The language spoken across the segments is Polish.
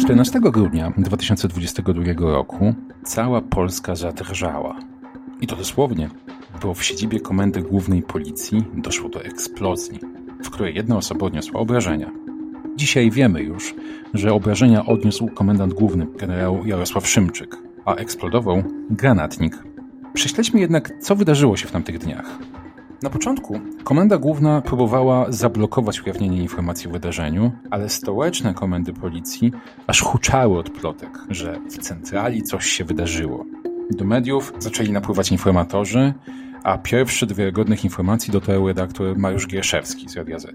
14 grudnia 2022 roku cała Polska zadrżała. I to dosłownie, bo w siedzibie Komendy Głównej Policji doszło do eksplozji, w której jedna osoba odniosła obrażenia. Dzisiaj wiemy już, że obrażenia odniósł komendant główny generał Jarosław Szymczyk, a eksplodował granatnik. Prześledźmy jednak, co wydarzyło się w tamtych dniach. Na początku komenda główna próbowała zablokować ujawnienie informacji o wydarzeniu, ale stołeczne komendy policji aż huczały od plotek, że w centrali coś się wydarzyło. Do mediów zaczęli napływać informatorzy, a pierwszy do wiarygodnych informacji dotarł redaktor Mariusz Gierszewski z Radia Z.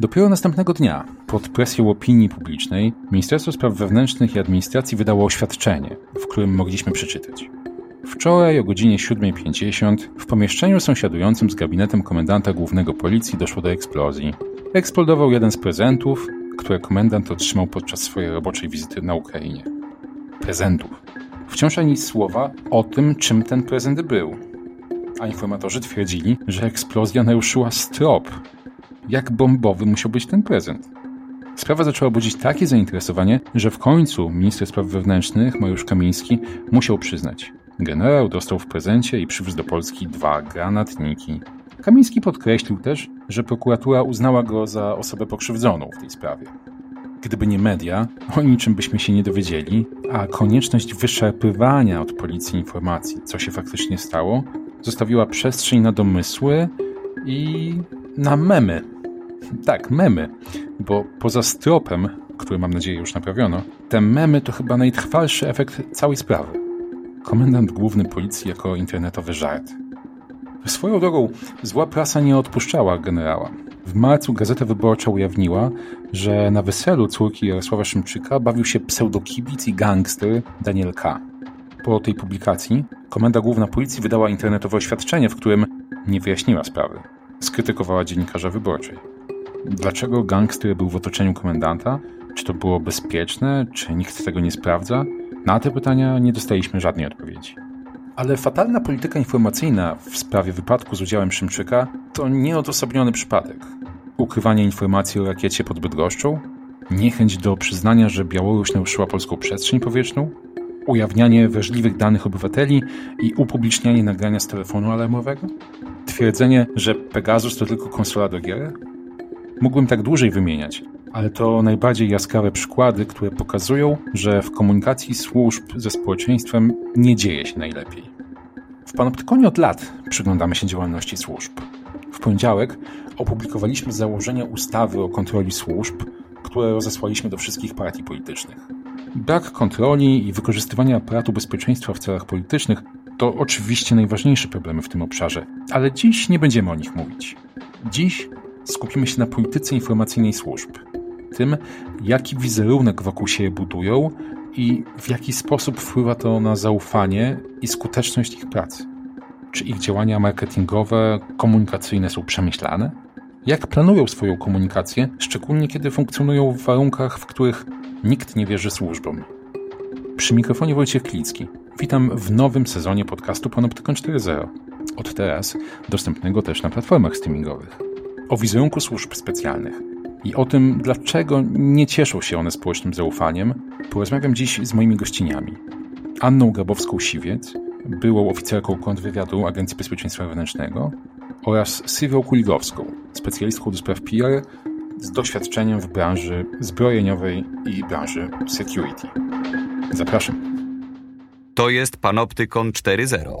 Dopiero następnego dnia, pod presją opinii publicznej, Ministerstwo Spraw Wewnętrznych i Administracji wydało oświadczenie, w którym mogliśmy przeczytać. Wczoraj o godzinie 7.50 w pomieszczeniu sąsiadującym z gabinetem komendanta głównego policji doszło do eksplozji. Eksplodował jeden z prezentów, które komendant otrzymał podczas swojej roboczej wizyty na Ukrainie. Prezentów. Wciąż ani słowa o tym, czym ten prezent był. A informatorzy twierdzili, że eksplozja naruszyła strop. Jak bombowy musiał być ten prezent? Sprawa zaczęła budzić takie zainteresowanie, że w końcu minister spraw wewnętrznych Mariusz Kamiński musiał przyznać. Generał dostał w prezencie i przywiózł do Polski dwa granatniki. Kamiński podkreślił też, że prokuratura uznała go za osobę pokrzywdzoną w tej sprawie. Gdyby nie media, o niczym byśmy się nie dowiedzieli, a konieczność wyszarpywania od policji informacji, co się faktycznie stało, zostawiła przestrzeń na domysły i na memy. Tak, memy, bo poza stropem, który mam nadzieję już naprawiono, te memy to chyba najtrwalszy efekt całej sprawy. Komendant główny policji jako internetowy żart. Swoją drogą, zła prasa nie odpuszczała generała. W marcu Gazeta Wyborcza ujawniła, że na weselu córki Jarosława Szymczyka bawił się pseudokibic i gangster Daniel K. Po tej publikacji Komenda Główna Policji wydała internetowe oświadczenie, w którym nie wyjaśniła sprawy. Skrytykowała dziennikarza wyborczej. Dlaczego gangster był w otoczeniu komendanta? Czy to było bezpieczne? Czy nikt tego nie sprawdza? Na te pytania nie dostaliśmy żadnej odpowiedzi. Ale fatalna polityka informacyjna w sprawie wypadku z udziałem Szymczyka to nieodosobniony przypadek. Ukrywanie informacji o rakiecie pod Bydgoszczą? Niechęć do przyznania, że Białoruś naruszyła polską przestrzeń powietrzną? Ujawnianie wrażliwych danych obywateli i upublicznianie nagrania z telefonu alarmowego? Twierdzenie, że Pegasus to tylko konsola do gier? Mógłbym tak dłużej wymieniać, ale to najbardziej jaskrawe przykłady, które pokazują, że w komunikacji służb ze społeczeństwem nie dzieje się najlepiej. W Panoptykonie od lat przyglądamy się działalności służb. W poniedziałek opublikowaliśmy założenia ustawy o kontroli służb, które rozesłaliśmy do wszystkich partii politycznych. Brak kontroli i wykorzystywania aparatu bezpieczeństwa w celach politycznych to oczywiście najważniejsze problemy w tym obszarze, ale dziś nie będziemy o nich mówić. Dziś skupimy się na polityce informacyjnej służb tym, jaki wizerunek wokół siebie budują i w jaki sposób wpływa to na zaufanie i skuteczność ich pracy. Czy ich działania marketingowe, komunikacyjne są przemyślane? Jak planują swoją komunikację, szczególnie kiedy funkcjonują w warunkach, w których nikt nie wierzy służbom? Przy mikrofonie Wojciech Klicki. Witam w nowym sezonie podcastu Panoptykon 4.0. Od teraz dostępnego też na platformach streamingowych. O wizerunku służb specjalnych – i o tym, dlaczego nie cieszą się one społecznym zaufaniem, porozmawiam dziś z moimi gościniami. Anną Grabowską-Siwiec, byłą oficerką kontrwywiadu Agencji Bezpieczeństwa Wewnętrznego oraz Sylwią Kuligowską, specjalistką do spraw PR z doświadczeniem w branży zbrojeniowej i branży security. Zapraszam. To jest Panoptykon 4.0.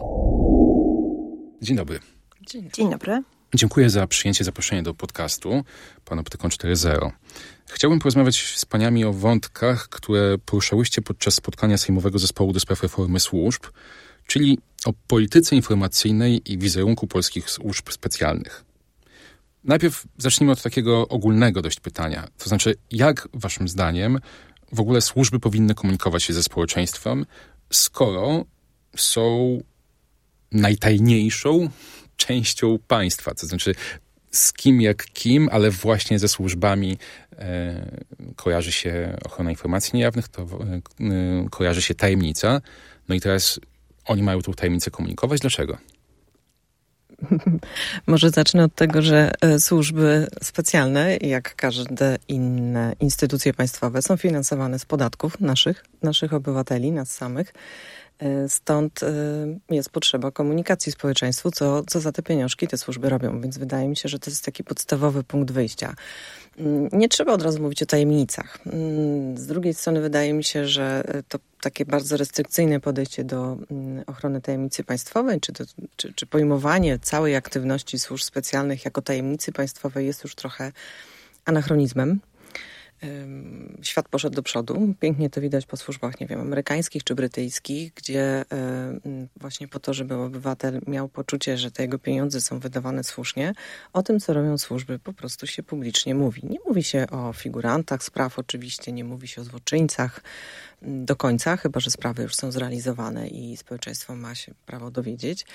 Dzień dobry. Dzień, Dzień dobry. Dziękuję za przyjęcie zaproszenia do podcastu Panoptykon 4.0. Chciałbym porozmawiać z paniami o wątkach, które poruszałyście podczas spotkania Sejmowego Zespołu do Spraw Reformy Służb, czyli o polityce informacyjnej i wizerunku polskich służb specjalnych. Najpierw zacznijmy od takiego ogólnego dość pytania. To znaczy, jak waszym zdaniem w ogóle służby powinny komunikować się ze społeczeństwem, skoro są najtajniejszą, częścią państwa, to znaczy z kim jak kim, ale właśnie ze służbami e, kojarzy się ochrona informacji niejawnych, to e, kojarzy się tajemnica. No i teraz oni mają tą tajemnicę komunikować. Dlaczego? Może zacznę od tego, że e, służby specjalne, jak każde inne instytucje państwowe, są finansowane z podatków naszych, naszych obywateli, nas samych. E, stąd e, jest potrzeba komunikacji społeczeństwu, co, co za te pieniążki te służby robią, więc wydaje mi się, że to jest taki podstawowy punkt wyjścia. Mm, nie trzeba od razu mówić o tajemnicach. Mm, z drugiej strony wydaje mi się, że to takie bardzo restrykcyjne podejście do mm, ochrony tajemnicy państwowej, czy, do, czy, czy pojmowanie całej aktywności służb specjalnych jako tajemnicy państwowej jest już trochę anachronizmem świat poszedł do przodu. Pięknie to widać po służbach, nie wiem, amerykańskich czy brytyjskich, gdzie właśnie po to, żeby obywatel miał poczucie, że te jego pieniądze są wydawane słusznie, o tym, co robią służby, po prostu się publicznie mówi. Nie mówi się o figurantach spraw, oczywiście, nie mówi się o złoczyńcach, do końca, chyba że sprawy już są zrealizowane i społeczeństwo ma się prawo dowiedzieć.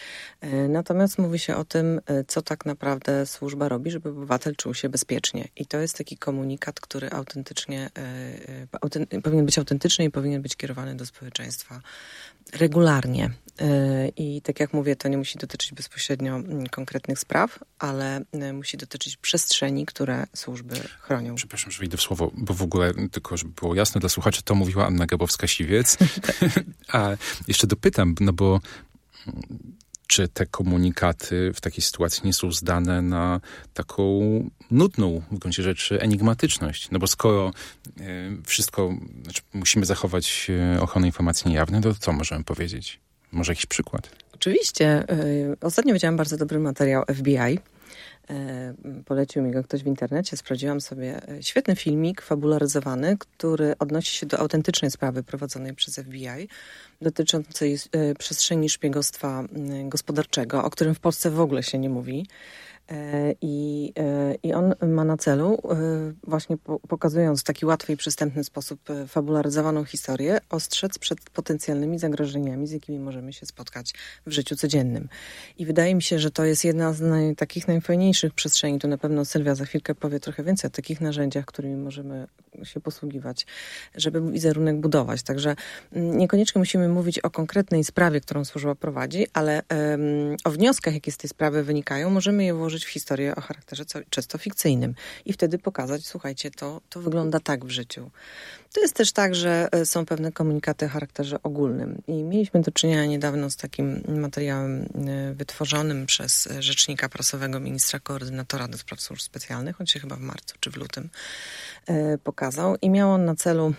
E, natomiast mówi się o tym, e, co tak naprawdę służba robi, żeby obywatel czuł się bezpiecznie. I to jest taki komunikat, który autentycznie e, powinien być autentyczny i powinien być kierowany do społeczeństwa regularnie. I tak jak mówię, to nie musi dotyczyć bezpośrednio mm, konkretnych spraw, ale musi dotyczyć przestrzeni, które służby chronią. Przepraszam, że wejdę w słowo, bo w ogóle, tylko żeby było jasne dla słuchaczy, to mówiła Anna Grabowska-Siwiec. A jeszcze dopytam, no bo czy te komunikaty w takiej sytuacji nie są zdane na taką nudną, w gruncie rzeczy, enigmatyczność? No bo skoro y, wszystko, znaczy musimy zachować y, ochronę informacji niejawnej, to co możemy powiedzieć? Może jakiś przykład? Oczywiście. Y, ostatnio widziałam bardzo dobry materiał FBI E, polecił mi go ktoś w internecie, sprawdziłam sobie e, świetny filmik fabularyzowany, który odnosi się do autentycznej sprawy prowadzonej przez FBI dotyczącej e, przestrzeni szpiegostwa gospodarczego, o którym w Polsce w ogóle się nie mówi. E, I, e, I on ma na celu, e, właśnie pokazując w taki łatwy i przystępny sposób fabularyzowaną historię, ostrzec przed potencjalnymi zagrożeniami, z jakimi możemy się spotkać w życiu codziennym. I wydaje mi się, że to jest jedna z naj, takich najfajniejszych przestrzeni. Tu na pewno Sylwia za chwilkę powie trochę więcej o takich narzędziach, którymi możemy się posługiwać, żeby wizerunek budować. Także mm, niekoniecznie musimy mówić o konkretnej sprawie, którą służba prowadzi, ale um, o wnioskach, jakie z tej sprawy wynikają, możemy je włożyć w historię o charakterze często fikcyjnym i wtedy pokazać, słuchajcie, to, to wygląda tak w życiu. To jest też tak, że e, są pewne komunikaty o charakterze ogólnym i mieliśmy do czynienia niedawno z takim materiałem e, wytworzonym przez rzecznika prasowego ministra koordynatora do spraw służb specjalnych, on się chyba w marcu czy w lutym e, pokazał i miał on na celu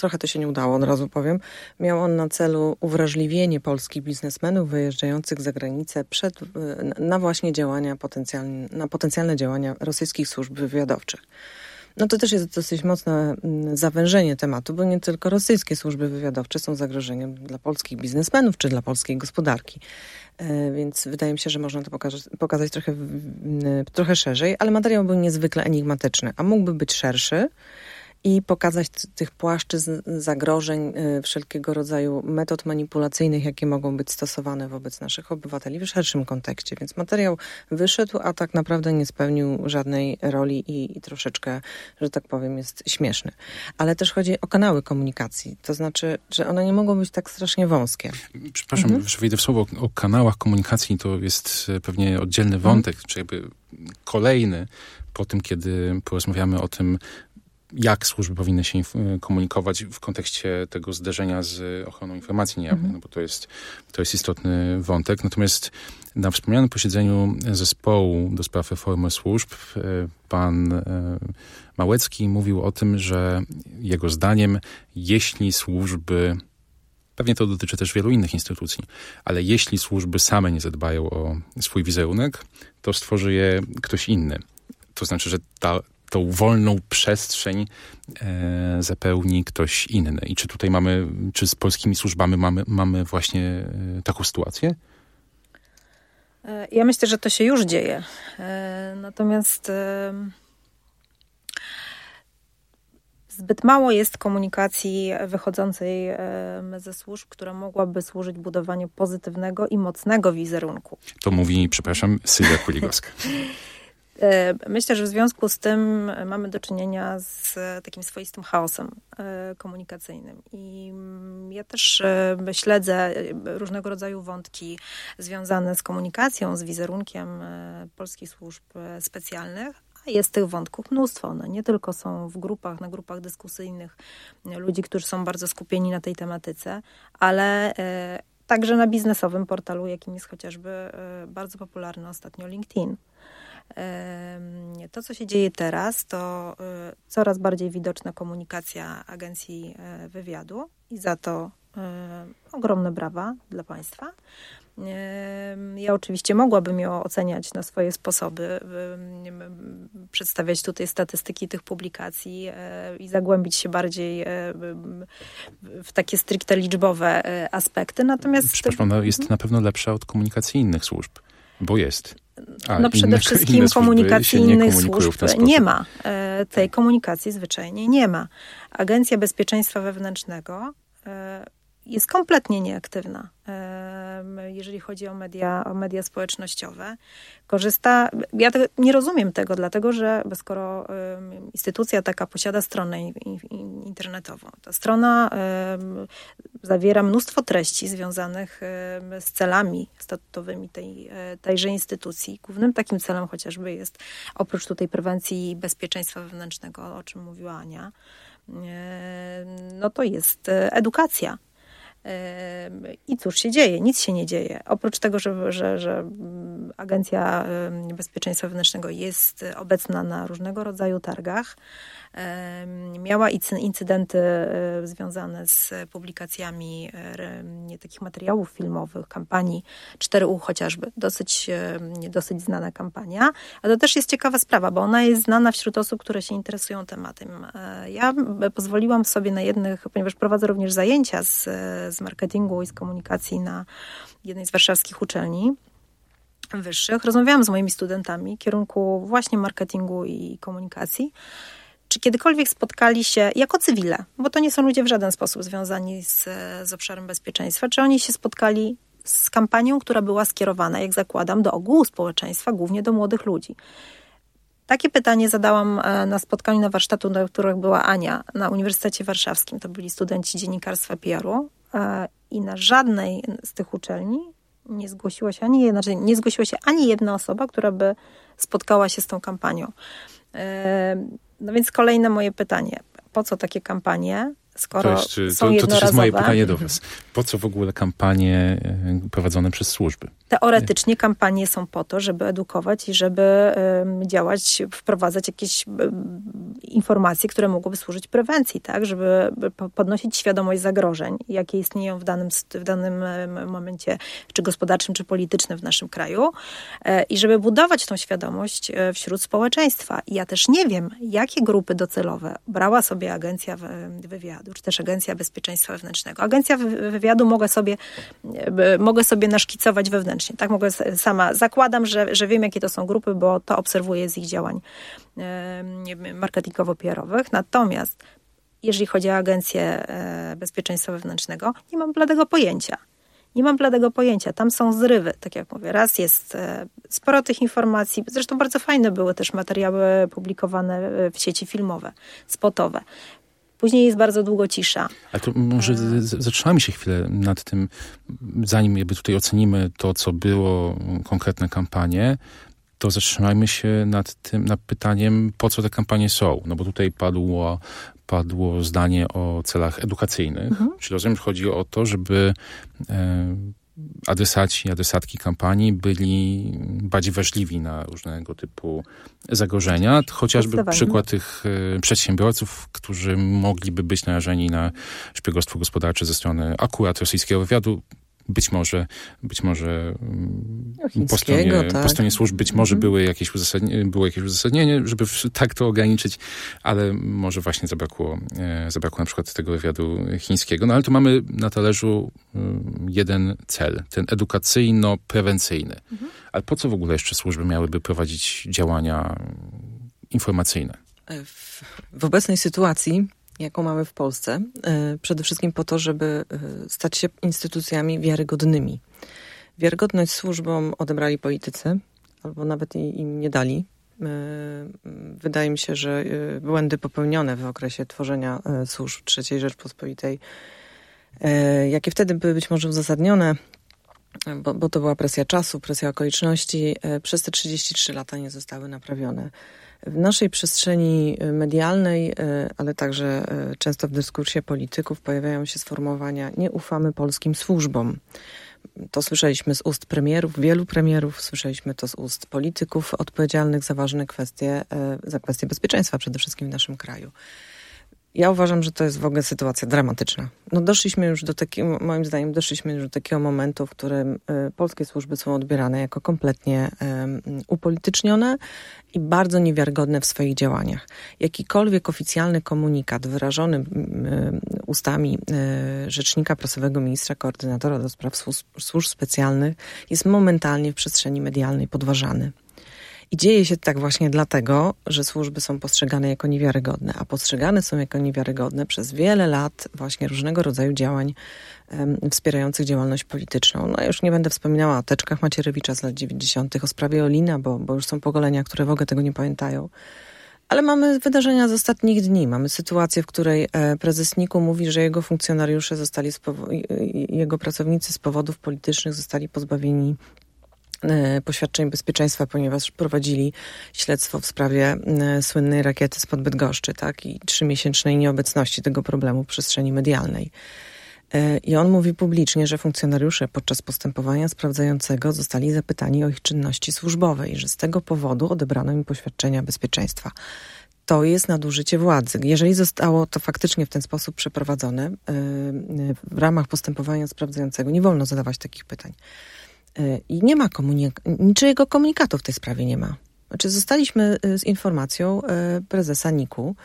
trochę to się nie udało, od razu powiem. Miał on na celu uwrażliwienie polskich biznesmenów wyjeżdżających za granicę przed, na właśnie działania potencjalne, na potencjalne działania rosyjskich służb wywiadowczych. No to też jest dosyć mocne mm, zawężenie tematu, bo nie tylko rosyjskie służby wywiadowcze są zagrożeniem dla polskich biznesmenów czy dla polskiej gospodarki. E, więc wydaje mi się, że można to pokazać, pokazać trochę, trochę szerzej, ale materiał był niezwykle enigmatyczny, a mógłby być szerszy i pokazać tych płaszczyzn zagrożeń, y, wszelkiego rodzaju metod manipulacyjnych, jakie mogą być stosowane wobec naszych obywateli w szerszym kontekście. Więc materiał wyszedł, a tak naprawdę nie spełnił żadnej roli i, i troszeczkę, że tak powiem, jest śmieszny. Ale też chodzi o kanały komunikacji, to znaczy, że one nie mogą być tak strasznie wąskie. Przepraszam, mhm. że wejdę w słowo o kanałach komunikacji, to jest e, pewnie oddzielny wątek, mhm. czy jakby kolejny po tym, kiedy porozmawiamy o tym, jak służby powinny się komunikować w kontekście tego zderzenia z ochroną informacji niejawnych, mhm. no bo to jest, to jest istotny wątek. Natomiast na wspomnianym posiedzeniu zespołu do spraw reformy służb e, pan e, Małecki mówił o tym, że jego zdaniem, jeśli służby Pewnie to dotyczy też wielu innych instytucji, ale jeśli służby same nie zadbają o swój wizerunek, to stworzy je ktoś inny. To znaczy, że ta, tą wolną przestrzeń e, zapełni ktoś inny. I czy tutaj mamy, czy z polskimi służbami mamy, mamy właśnie e, taką sytuację? E, ja myślę, że to się już dzieje. E, natomiast zbyt mało jest komunikacji wychodzącej ze służb, która mogłaby służyć budowaniu pozytywnego i mocnego wizerunku. To mówi, przepraszam, Sylwia Kuligowska. E, myślę, że w związku z tym mamy do czynienia z takim swoistym chaosem e, komunikacyjnym. I mm, ja też e, śledzę różnego rodzaju wątki związane z komunikacją, z wizerunkiem polskich służb specjalnych, a jest tych wątków mnóstwo. One nie tylko są w grupach, na grupach dyskusyjnych ludzi, którzy są bardzo skupieni na tej tematyce, ale także na biznesowym portalu, jakim jest chociażby bardzo popularny ostatnio LinkedIn. To, co się dzieje teraz, to e, coraz bardziej widoczna komunikacja agencji e, wywiadu i za to e, ogromne brawa dla państwa. Ja oczywiście mogłabym ją oceniać na swoje sposoby, przedstawiać tutaj statystyki tych publikacji i zagłębić się bardziej w takie stricte liczbowe aspekty. Natomiast. Przepraszam, no jest na pewno lepsza od komunikacji innych służb, bo jest. A, no przede inne, wszystkim inne komunikacji innych służb nie ma. E, tej komunikacji zwyczajnie nie ma. Agencja Bezpieczeństwa Wewnętrznego e, jest kompletnie nieaktywna, jeżeli chodzi o media, o media społecznościowe. Korzysta, ja nie rozumiem tego, dlatego że skoro instytucja taka posiada stronę internetową, ta strona zawiera mnóstwo treści związanych z celami statutowymi tej, e, tejże instytucji. Głównym takim celem chociażby jest, oprócz tutaj prewencji bezpieczeństwa wewnętrznego, o czym mówiła Ania, no to jest e, edukacja i cóż się dzieje? Nic się nie dzieje. Oprócz tego, że, że, że mm, Agencja Bezpieczeństwa Wewnętrznego jest obecna na różnego rodzaju targach, Miała incydenty e, związane z publikacjami e, takich materiałów filmowych, kampanii 4U chociażby, dosyć, dosyć znana kampania. A to też jest ciekawa sprawa, bo ona jest znana wśród osób, które się interesują tematem. E, ja pozwoliłam sobie na jednych, ponieważ prowadzę również zajęcia z, z marketingu i z komunikacji na jednej z warszawskich uczelni, wyższych. Rozmawiałam z moimi studentami w kierunku właśnie marketingu i komunikacji czy kiedykolwiek spotkali się jako cywile, bo to nie są ludzie w żaden sposób związani z, z obszarem bezpieczeństwa, czy oni się spotkali z kampanią, która była skierowana, jak zakładam, do ogółu społeczeństwa, głównie do młodych ludzi. Takie pytanie zadałam e, na spotkaniu na warsztatu, na których była Ania na Uniwersytecie Warszawskim. To byli studenci dziennikarstwa PR-u e, i na żadnej z tych uczelni nie zgłosiła się ani jedna, znaczy nie zgłosiła się ani jedna osoba, która by spotkała się z tą kampanią. No więc kolejne moje pytanie. Po co takie kampanie? Skoro to, jest, są to, to też jest moje pytanie do Was. Po co w ogóle kampanie e, prowadzone przez służby? Teoretycznie kampanie są po to, żeby edukować i żeby działać, wprowadzać jakieś informacje, które mogłyby służyć prewencji, tak? Żeby podnosić świadomość zagrożeń, jakie istnieją w danym, w danym momencie, czy gospodarczym, czy politycznym w naszym kraju e, i żeby budować tą świadomość e, wśród społeczeństwa. I ja też nie wiem, jakie grupy docelowe brała sobie agencja wywiadu, Czy też Agencja Bezpieczeństwa Wewnętrznego. Agencja Wywiadu mogę sobie, e, mogę sobie naszkicować wewnętrznie. Tak mogę sama, zakładam, że, że wiem, jakie to są grupy, bo to obserwuję z ich działań marketingowo-PR-owych. Natomiast jeżeli chodzi o Agencję e, Bezpieczeństwa Wewnętrznego, nie mam bladego pojęcia. Nie mam bladego pojęcia. Tam są zrywy, tak jak mówię. Raz jest e, sporo tych informacji. Zresztą bardzo fajne były też materiały publikowane w sieci filmowe, spotowe. Później jest bardzo długo cisza. Ale to może zatrzymajmy się chwilę nad tym, zanim jakby tutaj ocenimy to, co było, konkretne kampanie, to zatrzymajmy się nad tym, nad pytaniem, po co te kampanie są. No bo tutaj padło, padło zdanie o celach edukacyjnych. Mhm. Czyli rozumiem, że chodzi o to, żeby e, adresaci, adresatki kampanii byli bardziej wrażliwi na różnego typu zagrożenia. Chociażby przykład tych e, przedsiębiorców, którzy mogliby być narażeni na szpiegostwo gospodarcze ze strony akurat rosyjskiego wywiadu, być może, być może no, po, stronie, tak. po stronie służb być może mhm. były jakieś uzasadnienie, było jakieś uzasadnienie, żeby tak to ograniczyć, ale może właśnie zabrakło, e, zabrakło na przykład tego wywiadu chińskiego. No ale tu mamy na talerzu mm, jeden cel, ten edukacyjno-prewencyjny. Mhm. Ale po co w ogóle jeszcze służby miałyby prowadzić działania informacyjne? W, w obecnej sytuacji jaką mamy w Polsce, e, przede wszystkim po to, żeby e, stać się instytucjami wiarygodnymi. Wiarygodność służbom odebrali politycy, albo nawet im nie dali. wydaje mi się, że błędy popełnione w okresie tworzenia służb III Rzeczpospolitej, jakie wtedy były być może uzasadnione, bo, bo to była presja czasu, presja okoliczności, przez te 33 lata nie zostały naprawione. W naszej przestrzeni medialnej, ale także często w dyskursie polityków pojawiają się sformułowania nie ufamy polskim służbom. To słyszeliśmy z ust premierów, wielu premierów, słyszeliśmy to z ust polityków odpowiedzialnych za ważne kwestie, e, za kwestie bezpieczeństwa przede wszystkim w naszym kraju. Ja uważam, że to jest w ogóle sytuacja dramatyczna. No doszliśmy już do takiego, moim zdaniem, doszliśmy już do takiego momentu, w którym y, polskie służby są odbierane jako kompletnie y, upolitycznione i bardzo niewiarygodne w swoich działaniach. Jakikolwiek oficjalny komunikat wyrażony y, ustami rzecznika prasowego ministra koordynatora do spraw służb specjalnych jest momentalnie w przestrzeni medialnej podważany. I dzieje się tak właśnie dlatego, że służby są postrzegane jako niewiarygodne, a postrzegane są jako niewiarygodne przez wiele lat właśnie różnego rodzaju działań wspierających działalność polityczną. No już nie będę wspominała o teczkach Macierewicza z lat 90., o sprawie Olina, bo, bo już są pokolenia, które w ogóle tego nie pamiętają. Ale mamy wydarzenia z ostatnich dni. Mamy sytuację, w której e, prezes NIK-u mówi, że jego funkcjonariusze zostali, jego pracownicy z powodów politycznych zostali pozbawieni poświadczeń bezpieczeństwa, ponieważ prowadzili śledztwo w sprawie e, słynnej rakiety spod Bydgoszczy, tak, i trzymiesięcznej nieobecności tego problemu w przestrzeni medialnej. E, I on mówi publicznie, że funkcjonariusze podczas postępowania sprawdzającego zostali zapytani o ich czynności służbowe i że z tego powodu odebrano im poświadczenia bezpieczeństwa. To jest nadużycie władzy. Jeżeli zostało to faktycznie w ten sposób przeprowadzone w ramach postępowania sprawdzającego, nie wolno zadawać takich pytań. I nie ma komunik niczyjego komunikatu w tej sprawie nie ma. Znaczy zostaliśmy y, z informacją y, prezesa NIK-u,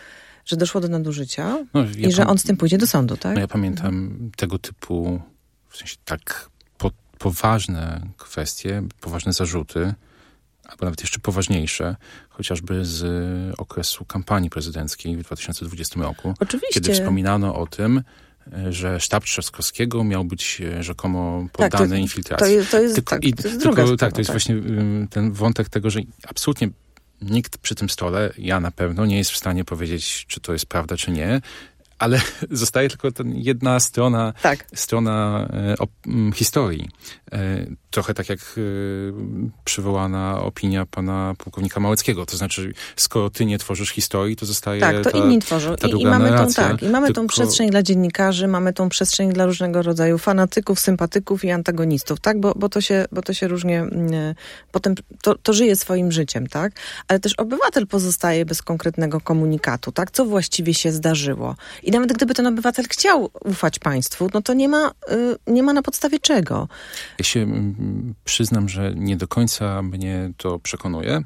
że doszło do nadużycia no, ja i że on z tym pójdzie do sądu, tak? No ja pamiętam tego typu, w sensie tak po, poważne kwestie, poważne zarzuty, albo nawet jeszcze poważniejsze, chociażby z okresu kampanii prezydenckiej w 2020 roku. Oczywiście. Kiedy wspominano o tym, że sztab Trzaskowskiego miał być e, rzekomo poddany tak, to, infiltracji. To jest, to jest, tylko, tak, to jest druga tylko, Tak, to jest tak. właśnie ten wątek tego, że absolutnie nikt przy tym stole, ja na pewno, nie jest w stanie powiedzieć, czy to jest prawda, czy nie ale zostaje tylko ten jedna strona, tak. strona e, op, historii. E, trochę tak jak e, przywołana opinia pana pułkownika Małeckiego. To znaczy, skoro ty nie tworzysz historii, to zostaje Tak, to ta, inni tworzą. I, i mamy tą, tak, i mamy tylko... tą przestrzeń dla dziennikarzy, mamy tą przestrzeń dla różnego rodzaju fanatyków, sympatyków i antagonistów, tak? Bo, bo, to, się, bo to się różnie mm, potem to, to żyje swoim życiem, tak? Ale też obywatel pozostaje bez konkretnego komunikatu, tak? Co właściwie się zdarzyło. I nawet gdyby ten obywatel chciał ufać państwu, no to nie ma, y, nie ma na podstawie czego. Ja się mm, przyznam, że nie do końca mnie to przekonuje.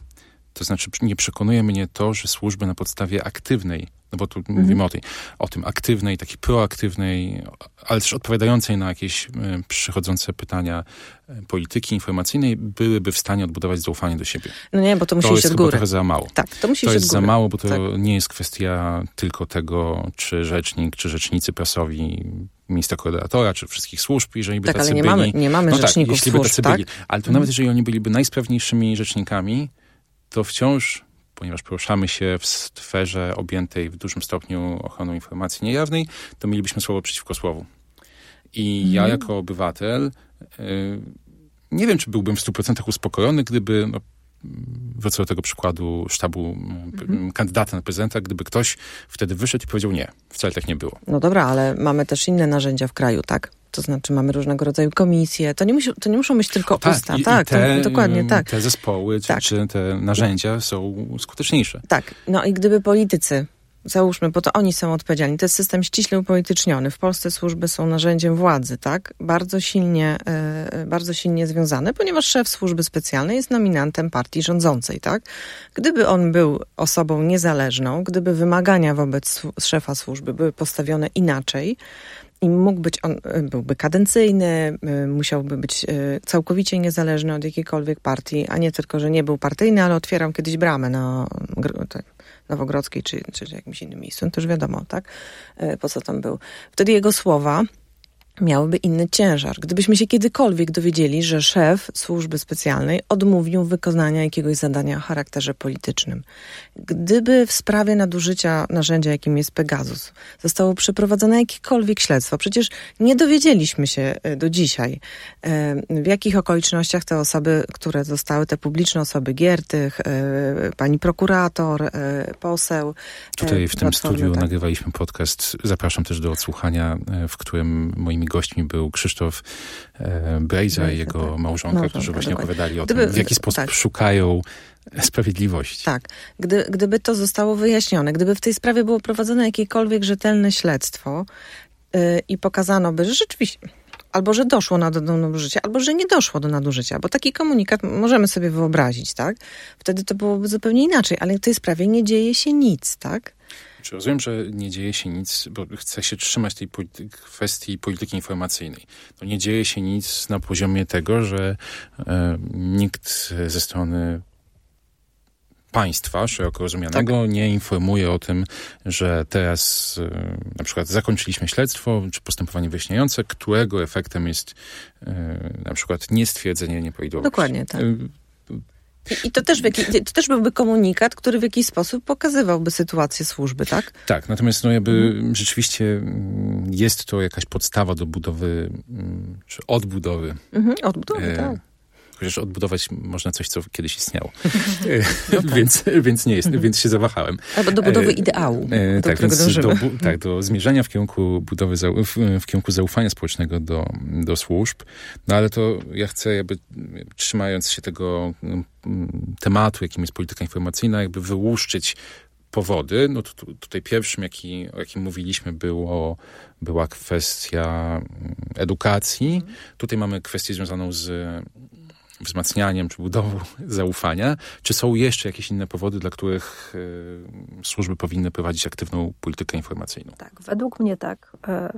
To znaczy nie przekonuje mnie to, że służby na podstawie aktywnej no bo tu mhm. mówimy o, tej, o tym aktywnej, takiej proaktywnej, ale też odpowiadającej na jakieś y, przychodzące pytania e, polityki informacyjnej, byłyby w stanie odbudować zaufanie do siebie. No nie, bo to musi to iść od góry. To jest za mało. Tak, to musi to jest za mało, bo to tak. nie jest kwestia tylko tego, czy rzecznik, czy rzecznicy prasowi ministra koordynatora, czy wszystkich służb, jeżeli by tak, tacy ale nie byli. Mamy, nie mamy no rzeczników tak, jeśli służb, by tacy tak? byli. Ale to mhm. nawet jeżeli oni byliby najsprawniejszymi rzecznikami, to wciąż ponieważ poruszamy się w sferze objętej w dużym stopniu ochroną informacji niejawnej, to mielibyśmy słowo przeciwko słowu. I mhm. ja jako obywatel y, nie wiem, czy byłbym w 100% uspokojony, gdyby no, wrócę do tego przykładu sztabu mhm. kandydata na prezydenta, gdyby ktoś wtedy wyszedł i powiedział nie, wcale tak nie było. No dobra, ale mamy też inne narzędzia w kraju, tak? To znaczy mamy różnego rodzaju komisje. To nie, musi, to nie muszą być tylko tak, usta. I, tak, i te, to, dokładnie tak. Te zespoły, tak. czy te narzędzia są skuteczniejsze. Tak. No i gdyby politycy załóżmy, bo to oni są odpowiedzialni. To jest system ściśle upolityczniony. W Polsce służby są narzędziem władzy, tak? Bardzo silnie, e, bardzo silnie związane, ponieważ szef służby specjalnej jest nominantem partii rządzącej, tak? Gdyby on był osobą niezależną, gdyby wymagania wobec szefa służby były postawione inaczej, i mógł być on, e, byłby kadencyjny, e, musiałby być całkowicie niezależny od jakiejkolwiek partii, a nie tylko, że nie był partyjny, ale otwierał kiedyś bramę na Nowogrodzkiej czy, czy jakimś innym miejscu, no to już wiadomo, tak, e, po co tam był. Wtedy jego słowa miałyby inny ciężar. Gdybyśmy się kiedykolwiek dowiedzieli, że szef służby specjalnej odmówił wykonania jakiegoś zadania o charakterze politycznym. Gdyby w sprawie nadużycia narzędzia, jakim jest Pegasus, zostało przeprowadzone jakiekolwiek śledztwo, przecież nie dowiedzieliśmy się e, do dzisiaj, e, w jakich okolicznościach te osoby, które zostały, te publiczne osoby, Giertych, e, pani prokurator, poseł. Tutaj w tym studiu tak. nagrywaliśmy podcast. Zapraszam też do odsłuchania, w którym moimi gośćmi był Krzysztof e, Brejza i jego tak. małżonka, którzy właśnie dokładnie. opowiadali o Gdyby, tym, w jaki sposób tak. szukają sprawiedliwości. Tak. Gdy, gdyby to zostało wyjaśnione, gdyby w tej sprawie było prowadzone jakiekolwiek rzetelne śledztwo yy, i pokazano by, że rzeczywiście albo że doszło na, do nadużycia, albo że nie doszło do nadużycia, bo taki komunikat możemy sobie wyobrazić, tak? Wtedy to byłoby zupełnie inaczej, ale w tej sprawie nie dzieje się nic, tak? Czy rozumiem, że nie dzieje się nic, bo chce się trzymać tej polity kwestii polityki informacyjnej. No nie dzieje się nic na poziomie tego, że e, nikt ze strony państwa szeroko rozumianego tak. nie informuje o tym, że teraz e, na przykład zakończyliśmy śledztwo czy postępowanie wyjaśniające, którego efektem jest e, na przykład niestwierdzenie nieprawidłowości. Dokładnie tak. I to też, to też byłby komunikat, który w jakiś sposób pokazywałby sytuację służby, tak? Tak, natomiast no jakby mhm. rzeczywiście mm, jest to jakaś podstawa do budowy, mm, czy odbudowy. Mhm, odbudowy, e, tak. Chociaż odbudować można coś, co kiedyś istniało. no tak. więc, więc nie jest, więc się zawahałem. Albo do budowy e, ideału, e, do tak, do, tak, do zmierzenia w kierunku budowy, w, w, kierunku zaufania społecznego do, do służb. No ale to ja chcę jakby trzymając się tego mm, tematu, jakim jest polityka informacyjna, jakby wyłuszczyć powody. No to, tutaj pierwszym, jaki, o jakim mówiliśmy, było, była kwestia mm, edukacji. Mhm. Tutaj mamy kwestię związaną z wzmacnianiem czy budową zaufania? Czy są jeszcze jakieś inne powody, dla których y, służby powinny prowadzić aktywną politykę informacyjną? Tak, według mnie tak. E,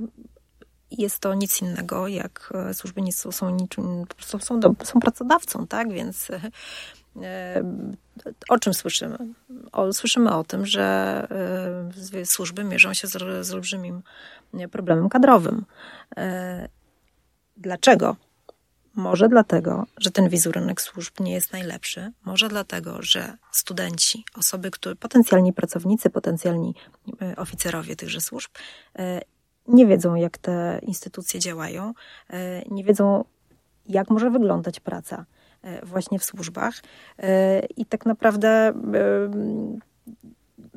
jest to nic innego, jak e, służby nie są, są niczym, są, są, do, są pracodawcą, tak? Więc o czym słyszymy? O, słyszymy o tym, że służby mierzą się z, z olbrzymim problemem kadrowym. Dlaczego? Może dlatego, że ten wizerunek służb nie jest najlepszy, może dlatego, że studenci, osoby, które potencjalni pracownicy, potencjalni e, oficerowie tychże służb, e, nie wiedzą, jak te instytucje działają, e, nie wiedzą, jak może wyglądać praca właśnie w służbach. I tak naprawdę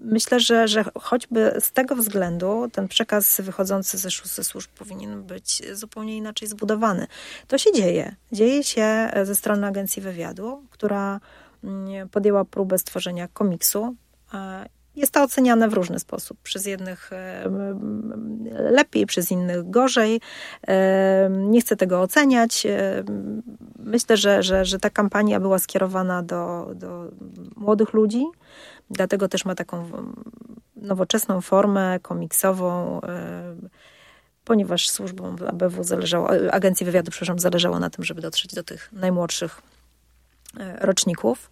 myślę, że, że choćby z tego względu ten przekaz wychodzący ze, ze służb powinien być zupełnie inaczej zbudowany. To się dzieje. Dzieje się ze strony Agencji Wywiadu, która mm, podjęła próbę stworzenia komiksu. Jest to oceniane w różny sposób. Przez jednych e, lepiej, przez innych gorzej. E, nie chcę tego oceniać. E, myślę, że, że, że ta kampania była skierowana do, do młodych ludzi, Dlatego też ma taką nowoczesną formę komiksową, e, ponieważ służbom ABW zależało, agencji wywiadu, przepraszam, zależało na tym, żeby dotrzeć do tych najmłodszych e, roczników.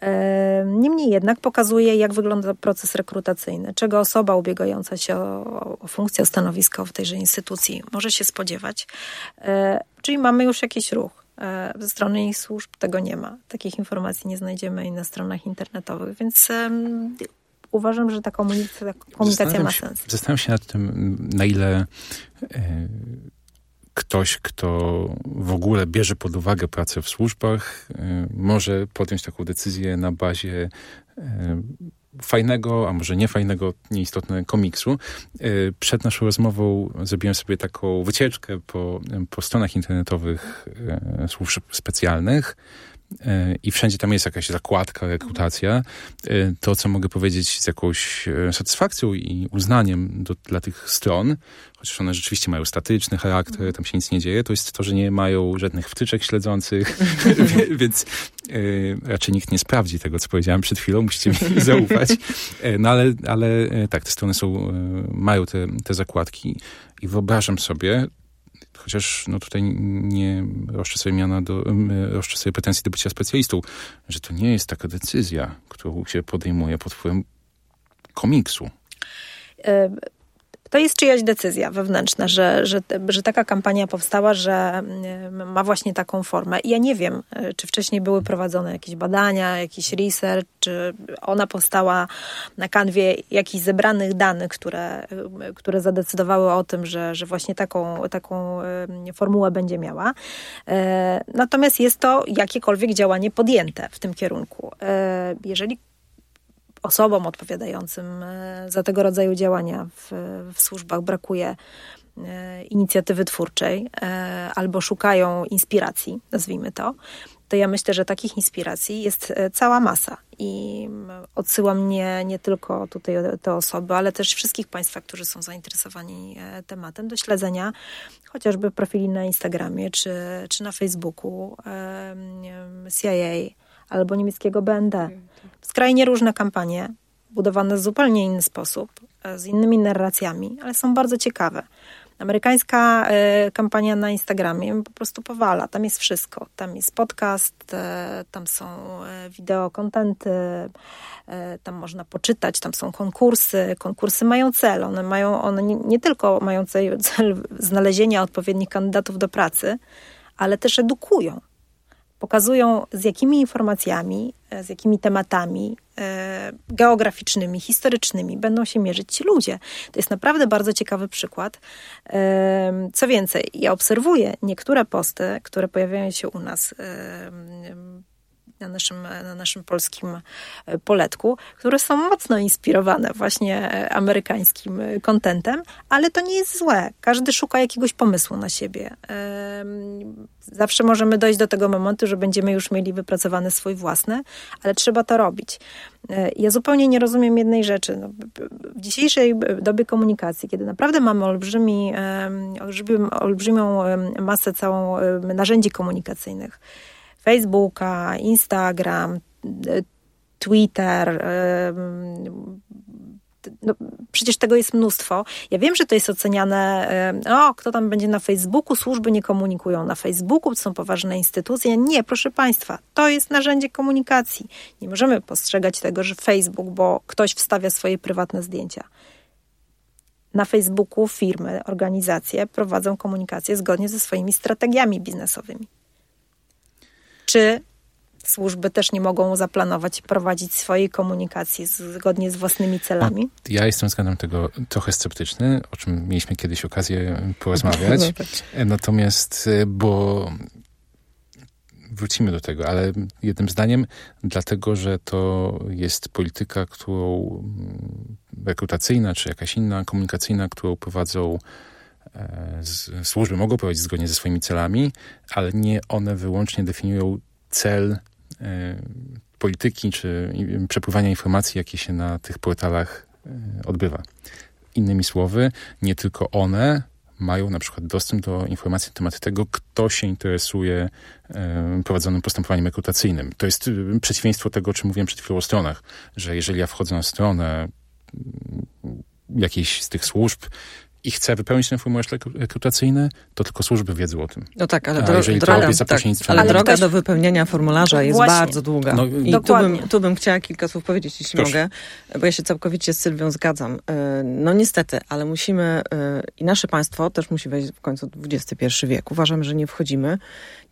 E, niemniej jednak pokazuje, jak wygląda proces rekrutacyjny, czego osoba ubiegająca się o, o funkcję, o stanowisko w tejże instytucji może się spodziewać. Czyli mamy już jakiś ruch. E, ze strony ich służb tego nie ma. Takich informacji nie znajdziemy i na stronach internetowych, więc um, uważam, że ta komunikacja, komunikacja ma sens. Zastanawiam się nad tym, na ile e, ktoś, kto w ogóle bierze pod uwagę pracę w służbach, e, może podjąć taką decyzję na bazie fajnego, a może niefajnego, nieistotnego komiksu. E, przed naszą rozmową zrobiłem sobie taką wycieczkę po, po stronach internetowych e, służb specjalnych i wszędzie tam jest jakaś zakładka, rekrutacja, to co mogę powiedzieć z jakąś e, satysfakcją i uznaniem do, dla tych stron, chociaż one rzeczywiście mają statyczny charakter, tam się nic nie dzieje, to jest to, że nie mają żadnych wtyczek śledzących, więc y, raczej nikt nie sprawdzi tego, co powiedziałem przed chwilą, musicie mi zaufać. No ale, ale tak, te strony są, mają te, te zakładki i wyobrażam sobie, chociaż no tutaj nie roszczę sobie miana do, roszczę sobie pretensji do bycia specjalistą, że to nie jest taka decyzja, którą się podejmuje pod wpływem komiksu. E, To jest czyjaś decyzja wewnętrzna, że, że, że taka kampania powstała, że ma właśnie taką formę. I ja nie wiem, czy wcześniej były prowadzone jakieś badania, jakiś research, czy ona powstała na kanwie jakichś zebranych danych, które, które zadecydowały o tym, że, że właśnie taką, taką formułę będzie miała. E, natomiast jest to jakiekolwiek działanie podjęte w tym kierunku. E, jeżeli osobom odpowiadającym e, za tego rodzaju działania w, w służbach brakuje inicjatywy twórczej albo szukają inspiracji, nazwijmy to, to ja myślę, że takich inspiracji jest cała masa. I odsyłam nie, nie tylko tutaj te osoby, ale też wszystkich Państwa, którzy są zainteresowani tematem, do śledzenia chociażby profili na Instagramie czy, czy na Facebooku CIA albo niemieckiego BND. Skrajnie różne kampanie, budowane w zupełnie inny sposób, e, z innymi narracjami, ale są bardzo ciekawe. Amerykańska e, kampania na Instagramie po prostu powala. Tam jest wszystko. Tam jest podcast, e, tam są wideo, kontenty, tam można poczytać, tam są konkursy. Konkursy mają cel. One mają, one nie tylko mają cel znalezienia odpowiednich kandydatów do pracy, ale też edukują pokazują z jakimi informacjami, e, z jakimi tematami e, geograficznymi, historycznymi będą się mierzyć ci ludzie. To jest naprawdę bardzo ciekawy przykład. E, co więcej, ja obserwuję niektóre posty, które pojawiają się u nas na naszym, na naszym polskim e, poletku, które są mocno inspirowane właśnie e, amerykańskim kontentem, ale to nie jest złe. Każdy szuka jakiegoś pomysłu na siebie. Zawsze możemy dojść do tego momentu, że będziemy już mieli wypracowany swój własny, ale trzeba to robić. E, ja zupełnie nie rozumiem jednej rzeczy. No, w dzisiejszej dobie komunikacji, kiedy naprawdę mamy olbrzymi, olbrzymią masę całą narzędzi komunikacyjnych, Facebooka, Instagram, Twitter. No, przecież tego jest mnóstwo. Ja wiem, że to jest oceniane, o, kto tam będzie na Facebooku, służby nie komunikują na Facebooku, to są poważne instytucje. Nie, proszę Państwa, to jest narzędzie komunikacji. Nie możemy postrzegać tego, że Facebook, bo ktoś wstawia swoje prywatne zdjęcia. Na Facebooku firmy, organizacje prowadzą komunikację zgodnie ze swoimi strategiami biznesowymi. Czy służby też nie mogą zaplanować i prowadzić swojej komunikacji zgodnie z własnymi celami? ja jestem względem tego trochę sceptyczny, o czym mieliśmy kiedyś okazję porozmawiać. No tak. Natomiast, y, bo wrócimy do tego, ale jednym zdaniem, dlatego, że to jest polityka, którą mm, rekrutacyjna, czy jakaś inna komunikacyjna, którą prowadzą E, służby mogą prowadzić zgodnie ze swoimi celami, ale nie one wyłącznie definiują cel e, polityki czy przepływania informacji, jakie się na tych portalach e, odbywa. Innymi słowy, nie tylko one mają na przykład dostęp do informacji na temat tego, kto się interesuje prowadzonym postępowaniem rekrutacyjnym. To jest przeciwieństwo tego, o czym mówiłem przed chwilą o stronach, że jeżeli ja wchodzę na stronę jakiejś z tych służb i chce wypełnić ten formularz rekrutacyjny, to tylko służby wiedzą o tym. No tak, ale, dro droga, tak, ale droga do wypełnienia formularza jest Właśnie. bardzo długa. No, I tu bym, tu bym chciała kilka słów powiedzieć, jeśli Proszę. mogę, bo ja się całkowicie z Sylwią zgadzam. E, no niestety, ale musimy e, i nasze państwo też musi wejść w końcu XXI wiek. Uważam, że nie wchodzimy.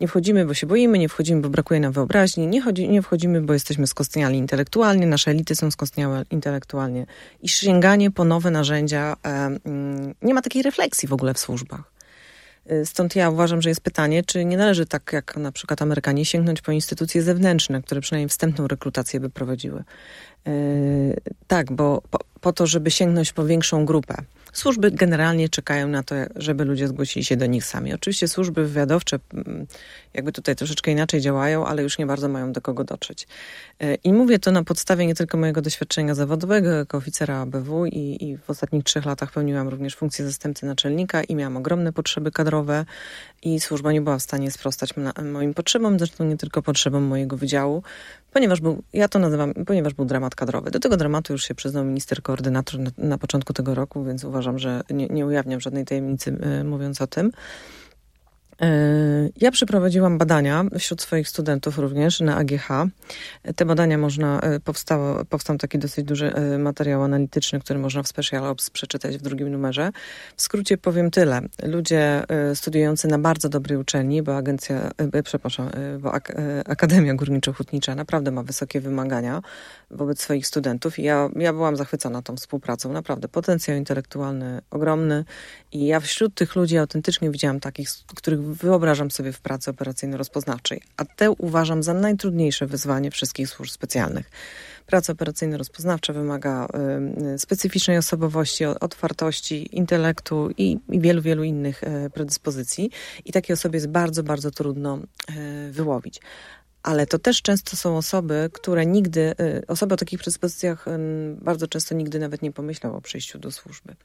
Nie wchodzimy, bo się boimy, nie wchodzimy, bo brakuje nam wyobraźni, nie, chodzi, nie wchodzimy, bo jesteśmy skostniali intelektualnie, nasze elity są skostniałe intelektualnie. I sięganie po nowe narzędzia e, mm, nie ma takiej refleksji w ogóle w służbach. Y, stąd ja uważam, że jest pytanie, czy nie należy tak jak na przykład Amerykanie sięgnąć po instytucje zewnętrzne, które przynajmniej wstępną rekrutację by prowadziły. Yy, tak, bo po, po, to, żeby sięgnąć po większą grupę. Służby generalnie czekają na to, żeby ludzie zgłosili się do nich sami. Oczywiście służby wywiadowcze mm, jakby tutaj troszeczkę inaczej działają, ale już nie bardzo mają do kogo dotrzeć. E, I mówię to na podstawie nie tylko mojego doświadczenia zawodowego jako oficera ABW i, i w ostatnich trzech latach pełniłam również funkcję zastępcy naczelnika i miałam ogromne potrzeby kadrowe i służba nie była w stanie sprostać moim potrzebom, zresztą nie tylko potrzebom mojego wydziału, ponieważ był, ja to nazywam, ponieważ był dramat kadrowy. Do tego dramatu już się przyznał minister koordynator na, na początku tego roku, więc uważam, że nie, nie ujawniam żadnej tajemnicy y, mówiąc o tym. Ja przeprowadziłam badania wśród swoich studentów również na AGH. Te badania można, powstało, powstał taki dosyć duży materiał analityczny, który można w Special Ops przeczytać w drugim numerze. W skrócie powiem tyle. Ludzie studiujący na bardzo dobrej uczelni, bo agencja, przepraszam, bo Ak Akademia Górniczo-Hutnicza naprawdę ma wysokie wymagania wobec swoich studentów i ja, ja byłam zachwycona tą współpracą. Naprawdę potencjał intelektualny ogromny i ja wśród tych ludzi autentycznie widziałam takich, których wyobrażam sobie w pracy operacyjno-rozpoznawczej, a te uważam za najtrudniejsze wyzwanie wszystkich służb specjalnych. Praca operacyjno-rozpoznawcza wymaga y, specyficznej osobowości, otwartości, intelektu i, i, wielu, wielu innych y, predyspozycji i takie osoby jest bardzo, bardzo trudno y, wyłowić ale to też często są osoby, które nigdy, y, osoby o takich predyspozycjach bardzo często nigdy nawet nie pomyślą o przejściu do służby.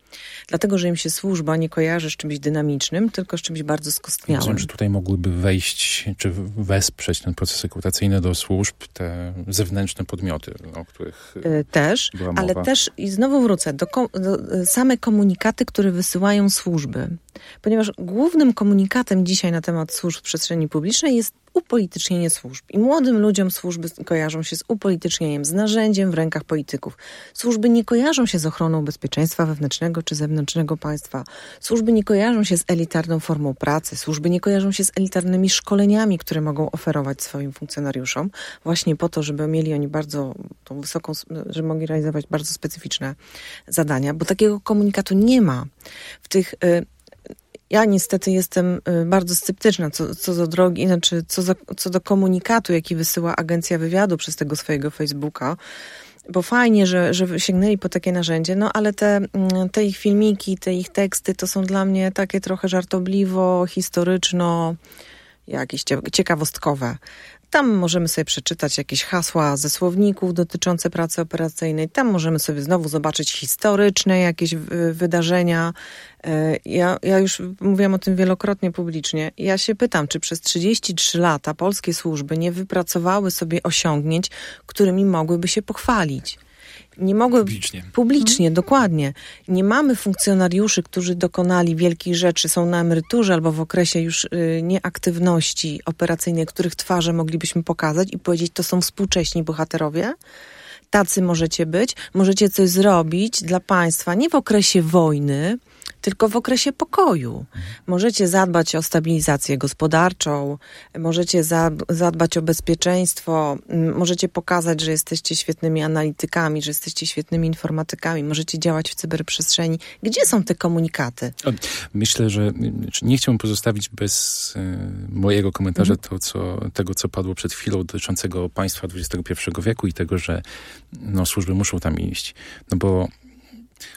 Dlatego, że im się służba nie kojarzy z czymś dynamicznym, tylko z czymś bardzo skostniałym. Rozumiem, że tutaj mogłyby wejść, czy wesprzeć ten proces rekrutacyjny do służb te zewnętrzne podmioty, o których y, Też, ale też, i znowu wrócę, do, do y, same komunikaty, które wysyłają służby. Ponieważ głównym komunikatem dzisiaj na temat służb w przestrzeni publicznej jest upolitycznienie służb. I młodym ludziom służby kojarzą się z upolitycznieniem, z narzędziem w rękach polityków. Służby nie kojarzą się z ochroną bezpieczeństwa wewnętrznego czy zewnętrznego państwa. Służby nie kojarzą się z elitarną formą pracy. Służby nie kojarzą się z elitarnymi szkoleniami, które mogą oferować swoim funkcjonariuszom, właśnie po to, żeby mieli oni bardzo tą wysoką, żeby mogli realizować bardzo specyficzne zadania, bo takiego komunikatu nie ma w tych y, ja niestety jestem y, bardzo sceptyczna co, co do drogi, znaczy co, za, co do komunikatu, jaki wysyła agencja wywiadu przez tego swojego Facebooka. Bo fajnie, że, że sięgnęli po takie narzędzie, no ale te, mm, te ich filmiki, te ich teksty to są dla mnie takie trochę żartobliwo, historyczno, jakieś ciekawostkowe. Tam możemy sobie przeczytać jakieś hasła ze słowników dotyczące pracy operacyjnej. Tam możemy sobie znowu zobaczyć historyczne jakieś wydarzenia. E, ja, ja już mówiłam o tym wielokrotnie publicznie. Ja się pytam, czy przez 33 lata polskie służby nie wypracowały sobie osiągnięć, którymi mogłyby się pochwalić nie mogły publicznie. Publicznie, dokładnie. Nie mamy funkcjonariuszy, którzy dokonali wielkich rzeczy, są na emeryturze albo w okresie już y, nieaktywności operacyjnej, których twarze moglibyśmy pokazać i powiedzieć, to są współcześni bohaterowie. Tacy możecie być, możecie coś zrobić dla państwa, nie w okresie wojny, tylko w okresie pokoju. Możecie zadbać o stabilizację gospodarczą, możecie zadbać o bezpieczeństwo, możecie pokazać, że jesteście świetnymi analitykami, że jesteście świetnymi informatykami, możecie działać w cyberprzestrzeni. Gdzie są te komunikaty? Myślę, że nie chciałbym pozostawić bez e, mojego komentarza mhm. to, co, tego, co padło przed chwilą dotyczącego państwa XXI wieku i tego, że no, służby muszą tam iść. No bo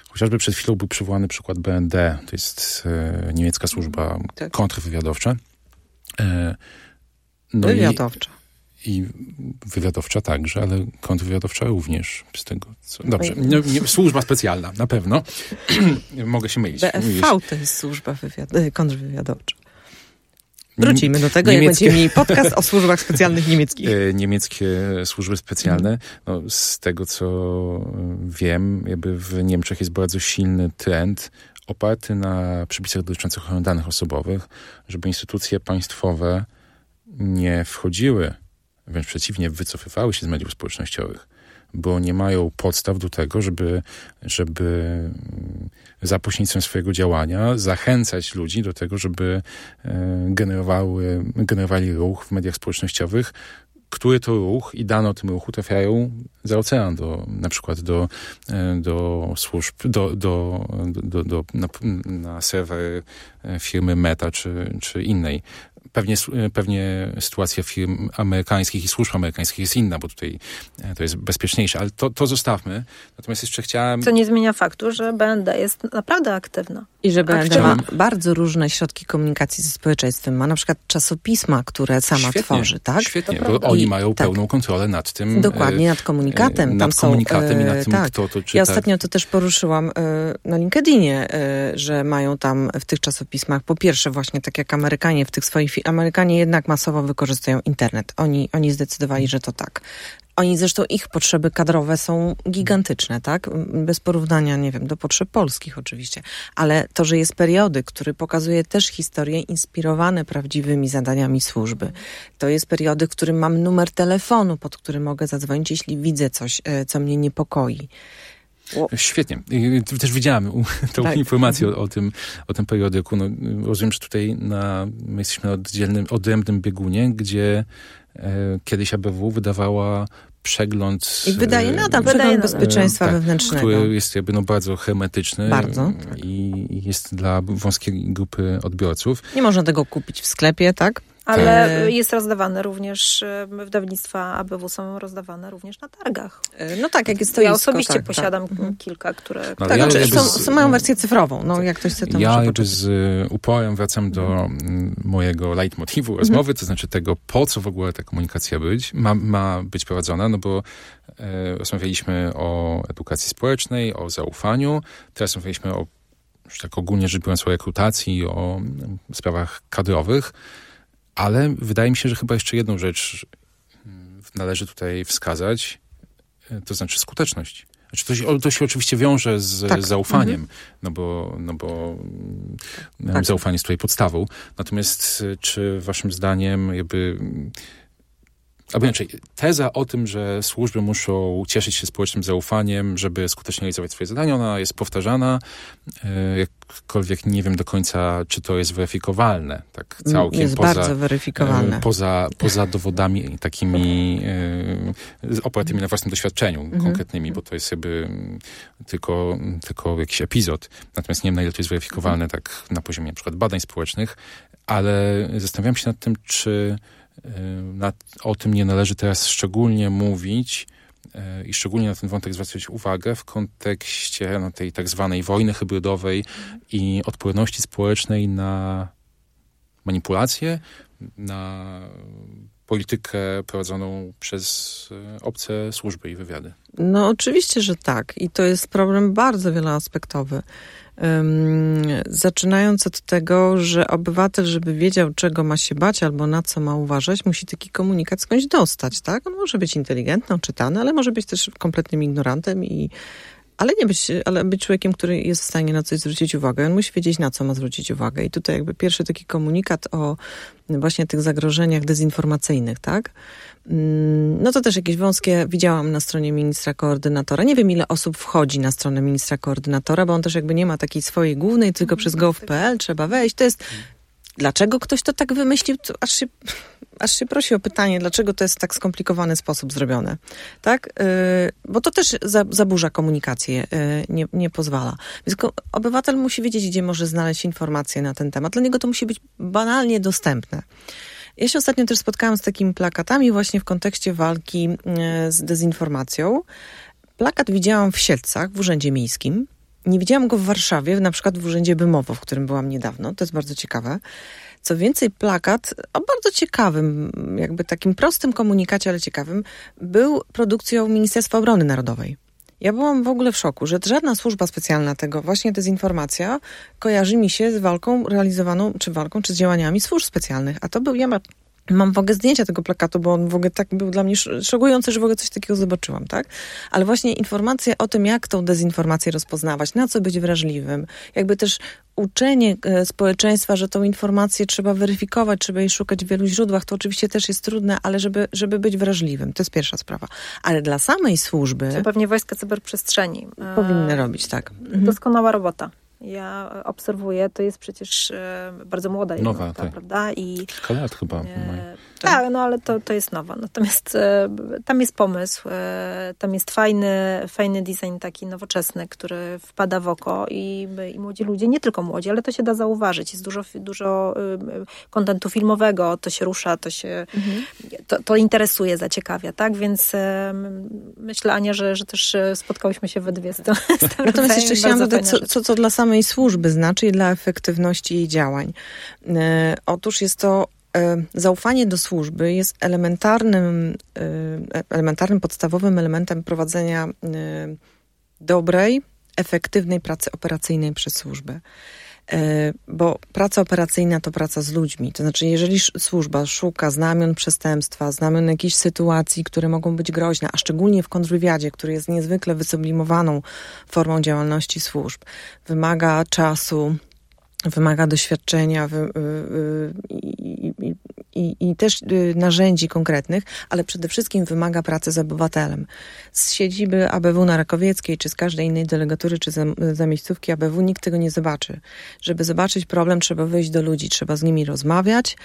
Chociażby przed chwilą był przywołany przykład BND, to jest e, niemiecka służba tak. kontrwywiadowcza. E, no wywiadowcza. I, I wywiadowcza także, ale kontrwywiadowcza również. Z tego, co... Dobrze, no, nie, służba specjalna, na pewno. Mogę się mylić. BFV to jest służba wywiad... E, kontrwywiadowcza. Wrócimy do tego, Niemieckie... jak będziemy mieli podcast o służbach specjalnych niemieckich. E, niemieckie służby specjalne, no, z tego co wiem, jakby w Niemczech jest bardzo silny trend oparty na przepisach dotyczących ochrony danych osobowych, żeby instytucje państwowe nie wchodziły, wręcz przeciwnie, wycofywały się z mediów społecznościowych bo nie mają podstaw do tego, żeby, żeby za pośrednictwem swojego działania zachęcać ludzi do tego, żeby e, generowały, generowali ruch w mediach społecznościowych, który to ruch i dane o tym ruchu trafiają za ocean, do, na przykład do, e, do służb, do, do, do, do na, na serwer e, firmy Meta czy, czy innej. Pewnie, pewnie sytuacja firm amerykańskich i służb amerykańskich jest inna, bo tutaj e, to jest bezpieczniejsze, ale to, to zostawmy. Natomiast jeszcze chciałem... Co nie zmienia faktu, że BND jest naprawdę aktywna. I że BND chciałem... ma bardzo różne środki komunikacji ze społeczeństwem. Ma na przykład czasopisma, które sama świetnie, tworzy, tak? Świetnie, bo oni mają I, tak. pełną tak, kontrolę nad tym. Dokładnie, nad komunikatem. Nad Tam komunikatem są, i nad e, tym, tak. kto to czyta. Ja ostatnio to też poruszyłam na LinkedInie, że mają tam w tych czasopismach, po pierwsze właśnie tak jak Amerykanie w tych swoich Amerykanie jednak masowo wykorzystują internet. Oni, oni zdecydowali, że to tak. oni zresztą, ich potrzeby kadrowe są gigantyczne, tak? Bez porównania, nie wiem, do potrzeb polskich oczywiście. Ale to, że jest periodyk, który pokazuje też historie inspirowane prawdziwymi zadaniami służby. To jest periodyk, w którym mam numer telefonu, pod który mogę zadzwonić, jeśli widzę coś, e, co mnie niepokoi. Świetnie. Też widziałem tą tak. informację o, o, tym, o tym periodyku. No, rozumiem, że tutaj na, my jesteśmy na oddzielnym, odrębnym biegunie, gdzie e, kiedyś ABW wydawała przegląd. I wydaje nadal przegląd bezpieczeństwa tak, wewnętrznego. Który jest jakby no bardzo hermetyczny. Bardzo. I jest dla wąskiej grupy odbiorców. Nie można tego kupić w sklepie, tak? Ale tak. jest rozdawane również, e, wydawnictwa ABW są rozdawane również na targach. E, no tak, jak jest to Ja osobiście tak, posiadam tak. Mhm. kilka, które... No, tak, ja znaczy, są, są, mają wersję cyfrową, no jak ktoś chce to Ja jakby z e, uporem wracam do mm, mojego leitmotivu mhm. rozmowy, to znaczy tego, po co w ogóle ta komunikacja być, ma, ma być prowadzona, no bo e, rozmawialiśmy o edukacji społecznej, o zaufaniu, teraz rozmawialiśmy o już tak ogólnie rzecz biorąc o rekrutacji, o sprawach kadrowych. Ale wydaje mi się, że chyba jeszcze jedną rzecz mm, należy tutaj wskazać, e, to znaczy skuteczność. Znaczy to, się, to się oczywiście wiąże z tak. zaufaniem, mhm. no bo, no bo mm, tak. zaufanie jest tutaj podstawą. Natomiast e, czy waszym zdaniem jakby Albo inaczej, teza o tym, że służby muszą cieszyć się społecznym zaufaniem, żeby skutecznie realizować swoje zadania, ona jest powtarzana. E, jakkolwiek nie wiem do końca, czy to jest weryfikowalne. Tak całkiem jest poza, bardzo weryfikowalne. E, poza, poza dowodami takimi e, opartymi na własnym doświadczeniu mhm. konkretnymi, bo to jest jakby tylko, tylko jakiś epizod. Natomiast nie wiem, na ile to jest weryfikowalne tak na poziomie na przykład badań społecznych, ale zastanawiam się nad tym, czy na, o tym nie należy teraz szczególnie mówić e, i szczególnie na ten wątek zwracać uwagę w kontekście no, tej tak zwanej wojny hybrydowej i odporności społecznej na manipulacje, na politykę prowadzoną przez e, obce służby i wywiady. No oczywiście, że tak. I to jest problem bardzo wieloaspektowy. Zaczynając od tego, że obywatel, żeby wiedział, czego ma się bać albo na co ma uważać, musi taki komunikat skądś dostać, tak? On może być inteligentny, czytany, ale może być też kompletnym ignorantem i ale nie być, ale być człowiekiem, który jest w stanie na coś zwrócić uwagę. On musi wiedzieć, na co ma zwrócić uwagę. I tutaj jakby pierwszy taki komunikat o właśnie tych zagrożeniach dezinformacyjnych, tak? Mm, no to też jakieś wąskie widziałam na stronie ministra koordynatora. Nie wiem, ile osób wchodzi na stronę ministra koordynatora, bo on też jakby nie ma takiej swojej głównej, tylko przez gov.pl trzeba wejść. To jest Dlaczego ktoś to tak wymyślił? Aż, się, aż się prosi o pytanie, dlaczego to jest w tak skomplikowany sposób zrobione. Tak? Yy, bo to też za, zaburza komunikację, yy, nie, nie pozwala. Więc obywatel musi wiedzieć, gdzie może znaleźć informacje na ten temat. Dla niego to musi być banalnie dostępne. Ja się ostatnio też spotkałam z takimi plakatami właśnie w kontekście walki yy, z dezinformacją. Plakat widziałam w Siedlcach, w Urzędzie Miejskim. Nie widziałam go w Warszawie, na przykład w Urzędzie Bymowo, w którym byłam niedawno. To jest bardzo ciekawe. Co więcej, plakat o bardzo ciekawym, jakby takim prostym komunikacie, ale ciekawym, był produkcją Ministerstwa Obrony Narodowej. Ja byłam w ogóle w szoku, że żadna służba specjalna tego, właśnie dezinformacja, kojarzy mi się z walką realizowaną, czy walką, czy z działaniami służb specjalnych. A to był, ja Mam w ogóle zdjęcia tego plakatu, bo on w ogóle tak był dla mnie szokujący, że w ogóle coś takiego zobaczyłam, tak? Ale właśnie informacje o tym, jak tą dezinformację rozpoznawać, na co być wrażliwym, jakby też uczenie e, społeczeństwa, że tą informację trzeba weryfikować, trzeba jej szukać w wielu źródłach, to oczywiście też jest trudne, ale żeby, żeby być wrażliwym, to jest pierwsza sprawa. Ale dla samej służby... To pewnie wojska cyberprzestrzeni. Powinny robić, tak. Doskonała robota. Ja obserwuję, to jest przecież e, bardzo młoda Nowa, jednotka, tak. prawda? I, Kilka lat chyba. E, tak, no ale to, to jest nowa. Natomiast e, tam jest pomysł, e, tam jest fajny, fajny design taki nowoczesny, który wpada w oko i, i młodzi ludzie, nie tylko młodzi, ale to się da zauważyć. Jest dużo, dużo kontentu filmowego, to się rusza, to się, mhm. to, to interesuje, zaciekawia, tak? Więc myślę, Ania, że, że też spotkałyśmy się we dwie z tym. Natomiast jeszcze chciałam dodać, co, co to dla samej służby znaczy i dla efektywności jej działań. E, otóż jest to e, zaufanie do służby jest elementarnym, e, elementarnym, podstawowym elementem prowadzenia dobrej, efektywnej pracy operacyjnej przez służbę. E, bo praca operacyjna to praca z ludźmi. To znaczy, jeżeli służba szuka znamion przestępstwa, znamion jakichś sytuacji, które mogą być groźne, a szczególnie w kontrwywiadzie, który jest niezwykle wysublimowaną formą działalności służb, wymaga czasu, wymaga doświadczenia wy, y, i, i, też y, narzędzi konkretnych, ale przede wszystkim wymaga pracy z obywatelem. Z siedziby ABW na Rakowieckiej, czy z każdej innej delegatury, czy zamiejscówki ABW nikt tego nie zobaczy. Żeby zobaczyć problem, trzeba wyjść do ludzi, trzeba z nimi rozmawiać,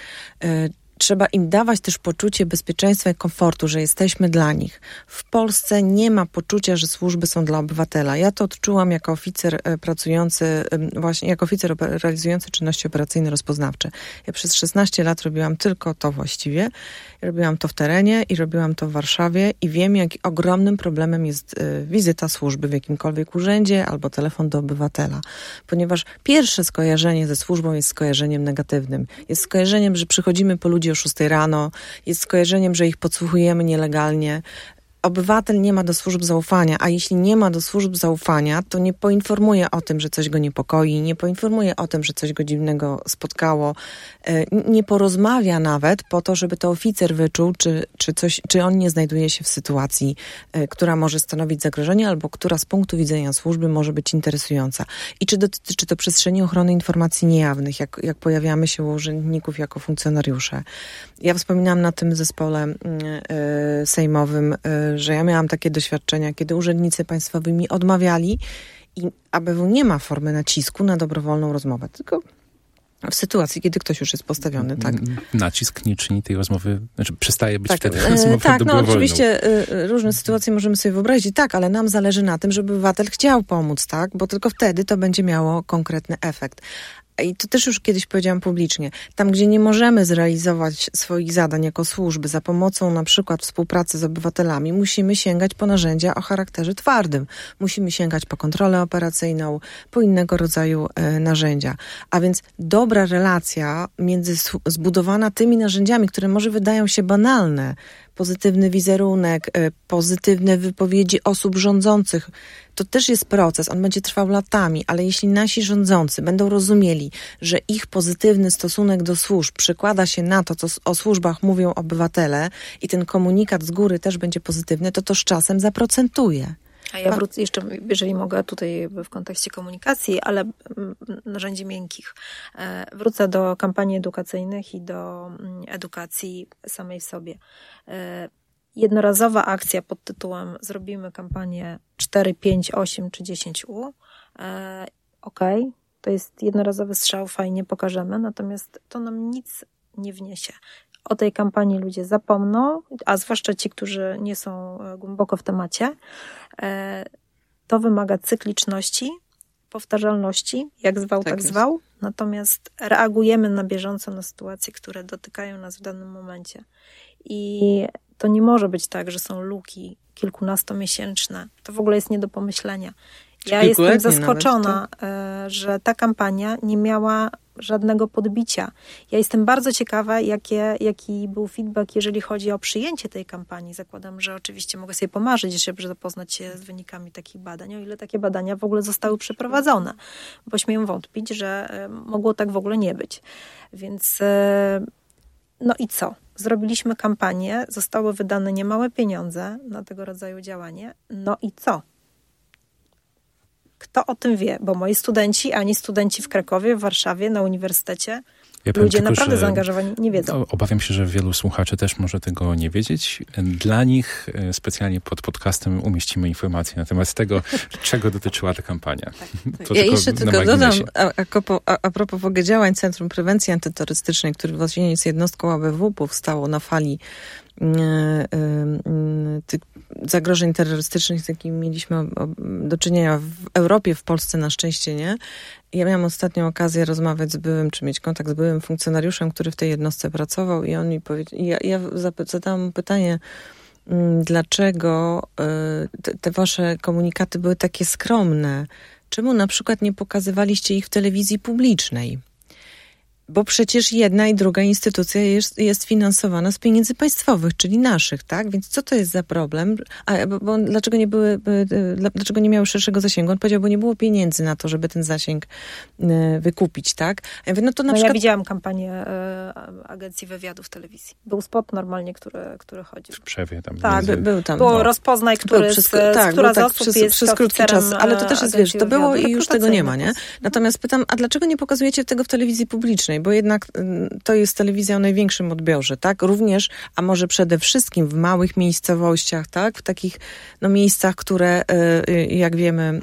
y, trzeba im dawać też poczucie bezpieczeństwa i komfortu, że jesteśmy dla nich. W Polsce nie ma poczucia, że służby są dla obywatela. Ja to odczułam jako oficer e, pracujący, właśnie jako oficer realizujący czynności operacyjne rozpoznawcze. Ja przez 16 lat robiłam tylko to właściwie. Robiłam to w terenie i robiłam to w Warszawie i wiem, jak ogromnym problemem jest e, wizyta służby w jakimkolwiek urzędzie albo telefon do obywatela. Ponieważ pierwsze skojarzenie ze służbą jest skojarzeniem negatywnym. Jest skojarzeniem, że przychodzimy po ludzi o 6 rano, jest skojarzeniem, że ich podsłuchujemy nielegalnie, obywatel nie ma do służb zaufania, a jeśli nie ma do służb zaufania, to nie poinformuje o tym, że coś go niepokoi, nie poinformuje o tym, że coś go dziwnego spotkało, e, nie porozmawia nawet po to, żeby to oficer wyczuł, czy, czy, coś, czy on nie znajduje się w sytuacji, e, która może stanowić zagrożenie, albo która z punktu widzenia służby może być interesująca. I czy dotyczy to przestrzeni ochrony informacji niejawnych, jak, jak pojawiamy się u urzędników jako funkcjonariusze. Ja wspominałam na tym zespole mm, e, sejmowym, że ja miałam takie doświadczenia, kiedy urzędnicy państwowi mi odmawiali i ABW nie ma formy nacisku na dobrowolną rozmowę, tylko w sytuacji, kiedy ktoś już jest postawiony, tak? Nacisk nie czyni tej rozmowy, znaczy przestaje być tak, wtedy e, rozmową Tak, no oczywiście y, różne sytuacje możemy sobie wyobrazić, tak, ale nam zależy na tym, żeby obywatel chciał pomóc, tak? Bo tylko wtedy to będzie miało konkretny efekt i to też już kiedyś powiedziałam publicznie, tam gdzie nie możemy zrealizować swoich zadań jako służby za pomocą na przykład współpracy z obywatelami, musimy sięgać po narzędzia o charakterze twardym. Musimy sięgać po kontrolę operacyjną, po innego rodzaju e, narzędzia. A więc dobra relacja między zbudowana tymi narzędziami, które może wydają się banalne, pozytywny wizerunek, e, pozytywne wypowiedzi osób rządzących. To też jest proces, on będzie trwał latami, ale jeśli nasi rządzący będą rozumieli, że ich pozytywny stosunek do służb przekłada się na to, co o służbach mówią obywatele i ten komunikat z góry też będzie pozytywny, to to z czasem zaprocentuje. A ja wrócę jeszcze, jeżeli mogę, tutaj w kontekście komunikacji, ale mm, narzędzi miękkich. E, wrócę do kampanii edukacyjnych i do mm, edukacji samej w sobie. E, jednorazowa akcja pod tytułem Zrobimy kampanię 4, 5, 8 czy 10U. E, ok, to jest jednorazowy strzał, fajnie pokażemy, natomiast to nam nic nie wniesie o tej kampanii ludzie zapomną, a zwłaszcza ci, którzy nie są e, głęboko w temacie. E, to wymaga cykliczności, powtarzalności, jak zwał, tak, tak zwał. Natomiast reagujemy na bieżąco na sytuacje, które dotykają nas w danym momencie. I to nie może być tak, że są luki kilkunastomiesięczne. To w ogóle jest nie do pomyślenia. Ja jestem zaskoczona, nawet, tak? Że ta kampania nie miała żadnego podbicia. Ja jestem bardzo ciekawa, jakie, jaki był feedback, jeżeli chodzi o przyjęcie tej kampanii. Zakładam, że oczywiście mogę sobie pomarzyć, żeby zapoznać się z wynikami takich badań, o ile takie badania w ogóle zostały przeprowadzone, bo śmiem wątpić, że e, mogło tak w ogóle nie być. Więc e, no i co? Zrobiliśmy kampanię, zostały wydane niemałe pieniądze na tego rodzaju działanie. No i co? Kto o tym wie? Bo moi studenci, ani studenci w Krakowie, w Warszawie, na uniwersytecie, ja ludzie tylko, naprawdę zaangażowani nie wiedzą. Obawiam się, że wielu słuchaczy też może tego nie wiedzieć. Dla nich e, specjalnie pod podcastem umieścimy informacje na temat tego, czego dotyczyła ta kampania. Tak, tak. Ja jeszcze tylko dodam, a, a, a, propos w ogóle działań Centrum Prewencji Antyterrorystycznej, który właśnie jest jednostką ABW, powstało na fali E, e, tych zagrożeń terrorystycznych, z jakimi mieliśmy do czynienia w Europie, w Polsce na szczęście nie. Ja miałam ostatnią okazję rozmawiać z byłym, czy mieć kontakt z byłym funkcjonariuszem, który w tej jednostce pracował i on mi powiedział, ja, ja zadałam pytanie, mm, dlaczego e, te, te wasze komunikaty były takie skromne? Czemu na przykład nie pokazywaliście ich w telewizji publicznej? Bo przecież jedna i druga instytucja jest, jest finansowana z pieniędzy państwowych, czyli naszych, tak? Więc co to jest za problem? A, bo, bo dlaczego nie były, dlaczego nie miały szerszego zasięgu? On powiedział, bo nie było pieniędzy na to, żeby ten zasięg e, wykupić, tak? Ja, mówię, no to na no przykład... ja widziałam kampanię e, Agencji Wywiadu w telewizji. Był spot normalnie, który, który chodził. W przewie tam. Tak, między... był tam. Było no. rozpoznaj, który przez, z, tak, która tak, przez, jest przez krótki czas. Ale to też jest, wiesz, to było i już tego nie ma, nie? Natomiast pytam, a dlaczego nie pokazujecie tego w telewizji publicznej? Bo jednak mm, to jest telewizja o największym odbiorze, tak? Również, a może przede wszystkim w małych miejscowościach, tak? W takich no, miejscach, które y, y, jak wiemy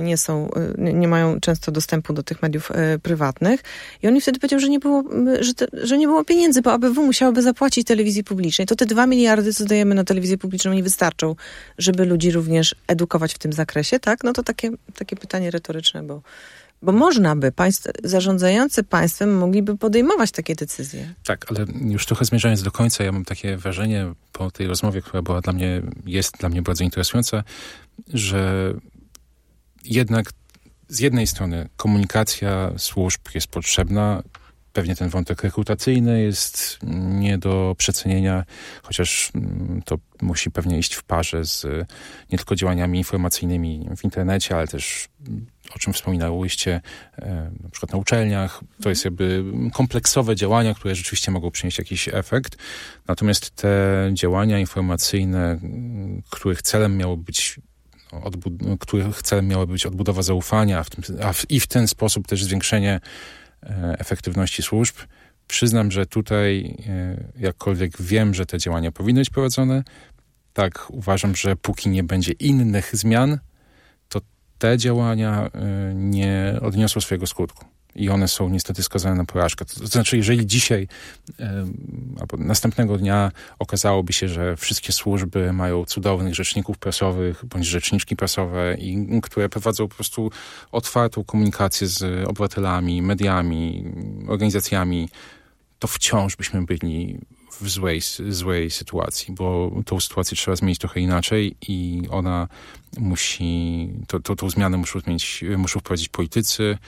nie są, y, nie mają często dostępu do tych mediów prywatnych. I on mi wtedy powiedział, że nie było, że, te, że nie było pieniędzy, bo ABW musiałoby zapłacić telewizji publicznej. To te dwa miliardy, co dajemy na telewizję publiczną, nie wystarczą, żeby ludzi również edukować w tym zakresie, tak? No to takie, takie pytanie retoryczne, bo bo można by, państw, zarządzający państwem mogliby podejmować takie decyzje. Tak, ale już trochę zmierzając do końca, ja mam takie wrażenie po tej rozmowie, która była dla mnie, jest dla mnie bardzo interesująca, że jednak z jednej strony komunikacja służb jest potrzebna, Pewnie ten wątek rekrutacyjny jest nie do przecenienia, chociaż mm, to musi pewnie iść w parze z nie tylko działaniami informacyjnymi w internecie, ale też mm, o czym wspominałyście, e, na przykład na uczelniach. To jest jakby kompleksowe działania, które rzeczywiście mogą przynieść jakiś efekt. Natomiast te działania informacyjne, mm, których celem miało być no, których celem miała być odbudowa zaufania, w tym, a w, i w ten sposób też zwiększenie efektywności służb. Przyznam, że tutaj, e, jakkolwiek wiem, że te działania powinny być prowadzone, tak uważam, że póki nie będzie innych zmian, to te działania e, nie odniosą swojego skutku i one są niestety skazane na porażkę. To znaczy, jeżeli dzisiaj albo następnego dnia okazałoby się, że wszystkie służby mają cudownych rzeczników prasowych bądź rzeczniczki prasowe, i, które prowadzą po prostu otwartą komunikację z obywatelami, mediami, organizacjami, to wciąż byśmy byli w złej, złej sytuacji, bo tą sytuację trzeba zmienić trochę inaczej i ona musi, to, to, tą zmianę muszą, zmienić, muszą wprowadzić politycy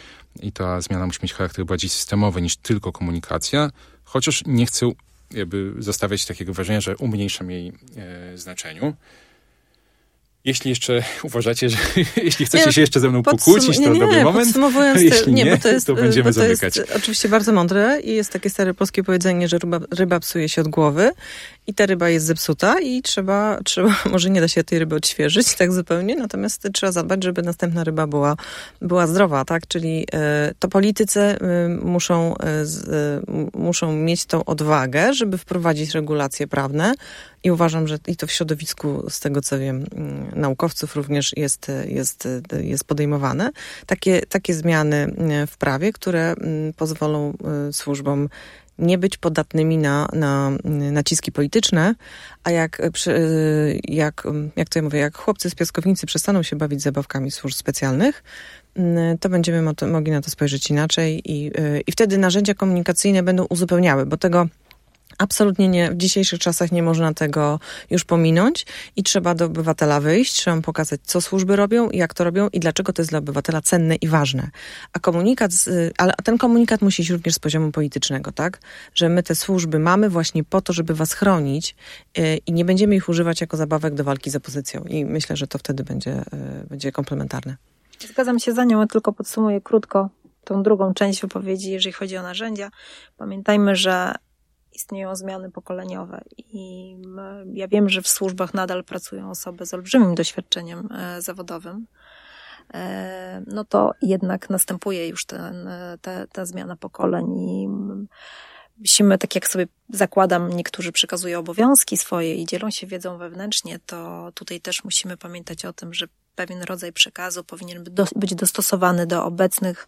i ta zmiana musi mieć charakter bardziej systemowy niż tylko komunikacja, chociaż nie chcę jakby zostawiać takiego wrażenia, że umniejszam jej e, znaczeniu. Jeśli jeszcze uważacie, że jeśli chcecie nie, się jeszcze ze mną pokłócić, to nie, dobry moment. Podsumowując, jeśli nie, nie, bo to, jest, to będziemy to zamykać. Jest oczywiście bardzo mądre i jest takie stare polskie powiedzenie, że ryba, ryba psuje się od głowy i ta ryba jest zepsuta i trzeba, trzeba, może nie da się tej ryby odświeżyć tak zupełnie, natomiast trzeba zadbać, żeby następna ryba była, była zdrowa, tak? Czyli e, to politycy e, muszą, e, muszą mieć tą odwagę, żeby wprowadzić regulacje prawne i uważam, że i to w środowisku, z tego co wiem, mm, naukowców również jest, jest, jest podejmowane. Takie, takie zmiany w prawie, które mm, pozwolą służbom nie być podatnymi na, na naciski polityczne, a jak, jak, jak to ja mówię, jak chłopcy z piaskownicy przestaną się bawić zabawkami służb specjalnych, to będziemy mogli na to spojrzeć inaczej i, i wtedy narzędzia komunikacyjne będą uzupełniały, bo tego Absolutnie nie. W dzisiejszych czasach nie można tego już pominąć i trzeba do obywatela wyjść, trzeba mu pokazać, co służby robią, jak to robią i dlaczego to jest dla obywatela cenne i ważne. A komunikat, ale ten komunikat musi iść również z poziomu politycznego, tak? Że my te służby mamy właśnie po to, żeby was chronić y, i nie będziemy ich używać jako zabawek do walki z opozycją. I myślę, że to wtedy będzie, y, będzie komplementarne. Zgadzam się za nią, tylko podsumuję krótko tą drugą część wypowiedzi, jeżeli chodzi o narzędzia. Pamiętajmy, że istnieją zmiany pokoleniowe i ja wiem, że w służbach nadal pracują osoby z olbrzymim doświadczeniem e, zawodowym, e, no to jednak następuje już ten, ta, ta zmiana pokoleń i musimy, tak jak sobie zakładam, niektórzy przekazują obowiązki swoje i dzielą się wiedzą wewnętrznie, to tutaj też musimy pamiętać o tym, że pewien rodzaj przekazu powinien być dostosowany do obecnych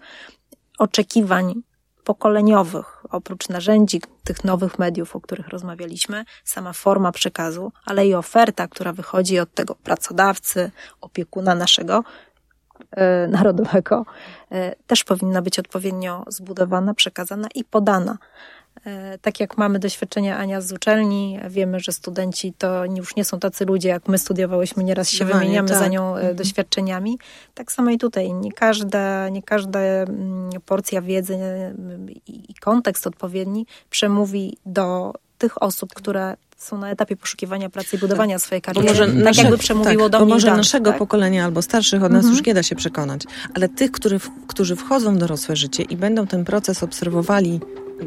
oczekiwań pokoleniowych, oprócz narzędzi tych nowych mediów, o których rozmawialiśmy, sama forma przekazu, ale i oferta, która wychodzi od tego pracodawcy, opiekuna naszego e, narodowego, e, też powinna być odpowiednio zbudowana, przekazana i podana. E, tak jak mamy doświadczenia Ania z uczelni, wiemy, że studenci to już nie są tacy ludzie, jak my studiowałyśmy, nieraz się wymieniamy tak. za nią e, mhm. doświadczeniami. Tak samo i tutaj. Nie każda, nie każda mm, porcja wiedzy i kontekst odpowiedni przemówi do tych osób, które są na etapie poszukiwania pracy i budowania tak. swojej kariery. Może tak nasze, jakby przemówiło tak, do mnie. Bo może naszego tak? pokolenia albo starszych od nas mhm. już nie da się przekonać, ale tych, który, którzy wchodzą w dorosłe życie i będą ten proces obserwowali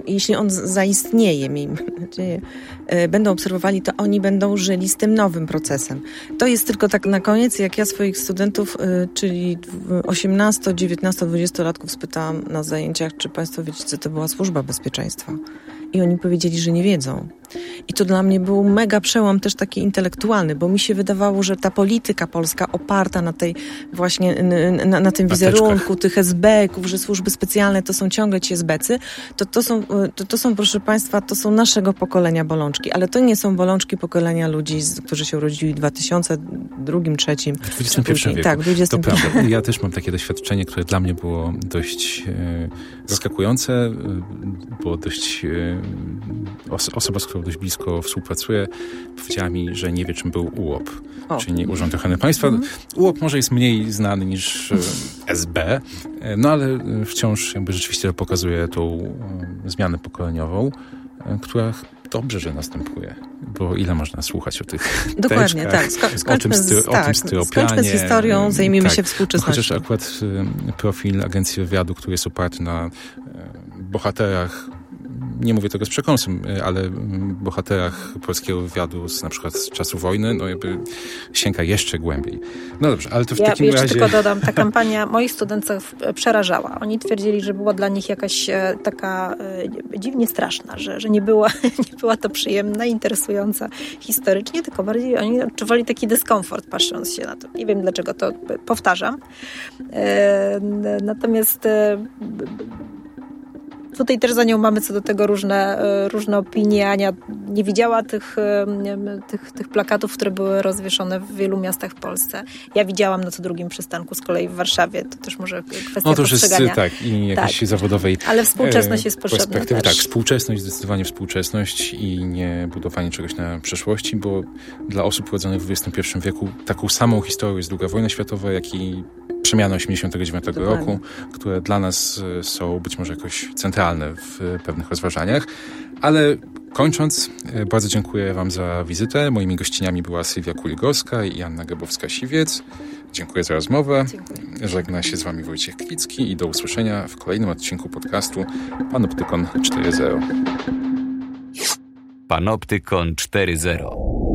jeśli on zaistnieje, miejmy nadzieję, e, będą obserwowali, to oni będą żyli z tym nowym procesem. To jest tylko tak na koniec, jak ja swoich studentów, e, czyli 18, 19, 20 latków spytałam na zajęciach, czy Państwo wiecie, co to była służba bezpieczeństwa. I oni powiedzieli, że nie wiedzą. I to dla mnie był mega przełom też taki intelektualny, bo mi się wydawało, że ta polityka polska oparta na tej właśnie, na, na tym wizerunku tych SB-ków, że służby specjalne to są ciągle ci SB-cy, to, to, są, to, to są, proszę Państwa, to są naszego pokolenia bolączki, ale to nie są bolączki pokolenia ludzi, którzy się urodzili w 2002, 2003. W XXI wieku. Tak, w XXI To prawda. Ja też mam takie doświadczenie, które dla mnie było dość e, zaskakujące, e, było dość e, osoba, z którą dość blisko współpracuję, powiedziała mi, że nie wie, czym był UOP, o. czyli Urząd Ochrony Państwa. Mhm. UOP może jest mniej znany niż e, SB, e, no ale e, wciąż jakby rzeczywiście pokazuje tą zmianę pokoleniową, która dobrze, że następuje, bo ile można słuchać o tych Dokładnie, teczkach, tak. Sko- o tym, styro, tak. o tym styropianie. Skończmy z historią, zajmijmy tak. się współczesnością. Chociaż akurat profil Agencji Wywiadu, który jest oparty na bohaterach nie mówię tego z przekąsem, y, ale bohaterach polskiego wywiadu z na przykład z czasu wojny, no jakby sięga jeszcze głębiej. No dobrze, ale to w ja takim jeszcze razie... tylko dodam, ta kampania moich studentów przerażała. Oni twierdzili, że była dla nich jakaś e, taka e, dziwnie straszna, że, że nie, była, nie była to przyjemna, interesująca historycznie, tylko bardziej oni odczuwali taki dyskomfort patrząc się na to. Nie wiem dlaczego to powtarzam. E, natomiast Tutaj też za nią mamy co do tego różne, e, różne opinie. Ania nie widziała tych, e, tych, tych plakatów, które były rozwieszone w wielu miastach w Polsce. Ja widziałam na co drugim przystanku z kolei w Warszawie. To też może kwestia No to już jest tak i jakiejś tak. zawodowej Ale współczesność jest potrzebna też. Tak, współczesność, zdecydowanie współczesność i nie budowanie czegoś na przeszłości, bo dla osób urodzonych w XXI wieku taką samą historią jest II wojna światowa, jak i przemiany 89 roku, które dla nas e, są być może jakoś centralne w pewnych rozważaniach. Ale kończąc, e, bardzo dziękuję Wam za wizytę. Moimi gościniami była Sylwia Kuligowska i Anna Gabowska-Siwiec. Dziękuję za rozmowę. Dziękuję. Żegna się z Wami Wojciech Klicki i do usłyszenia w kolejnym odcinku podcastu Panoptykon 4.0. Panoptykon 4.0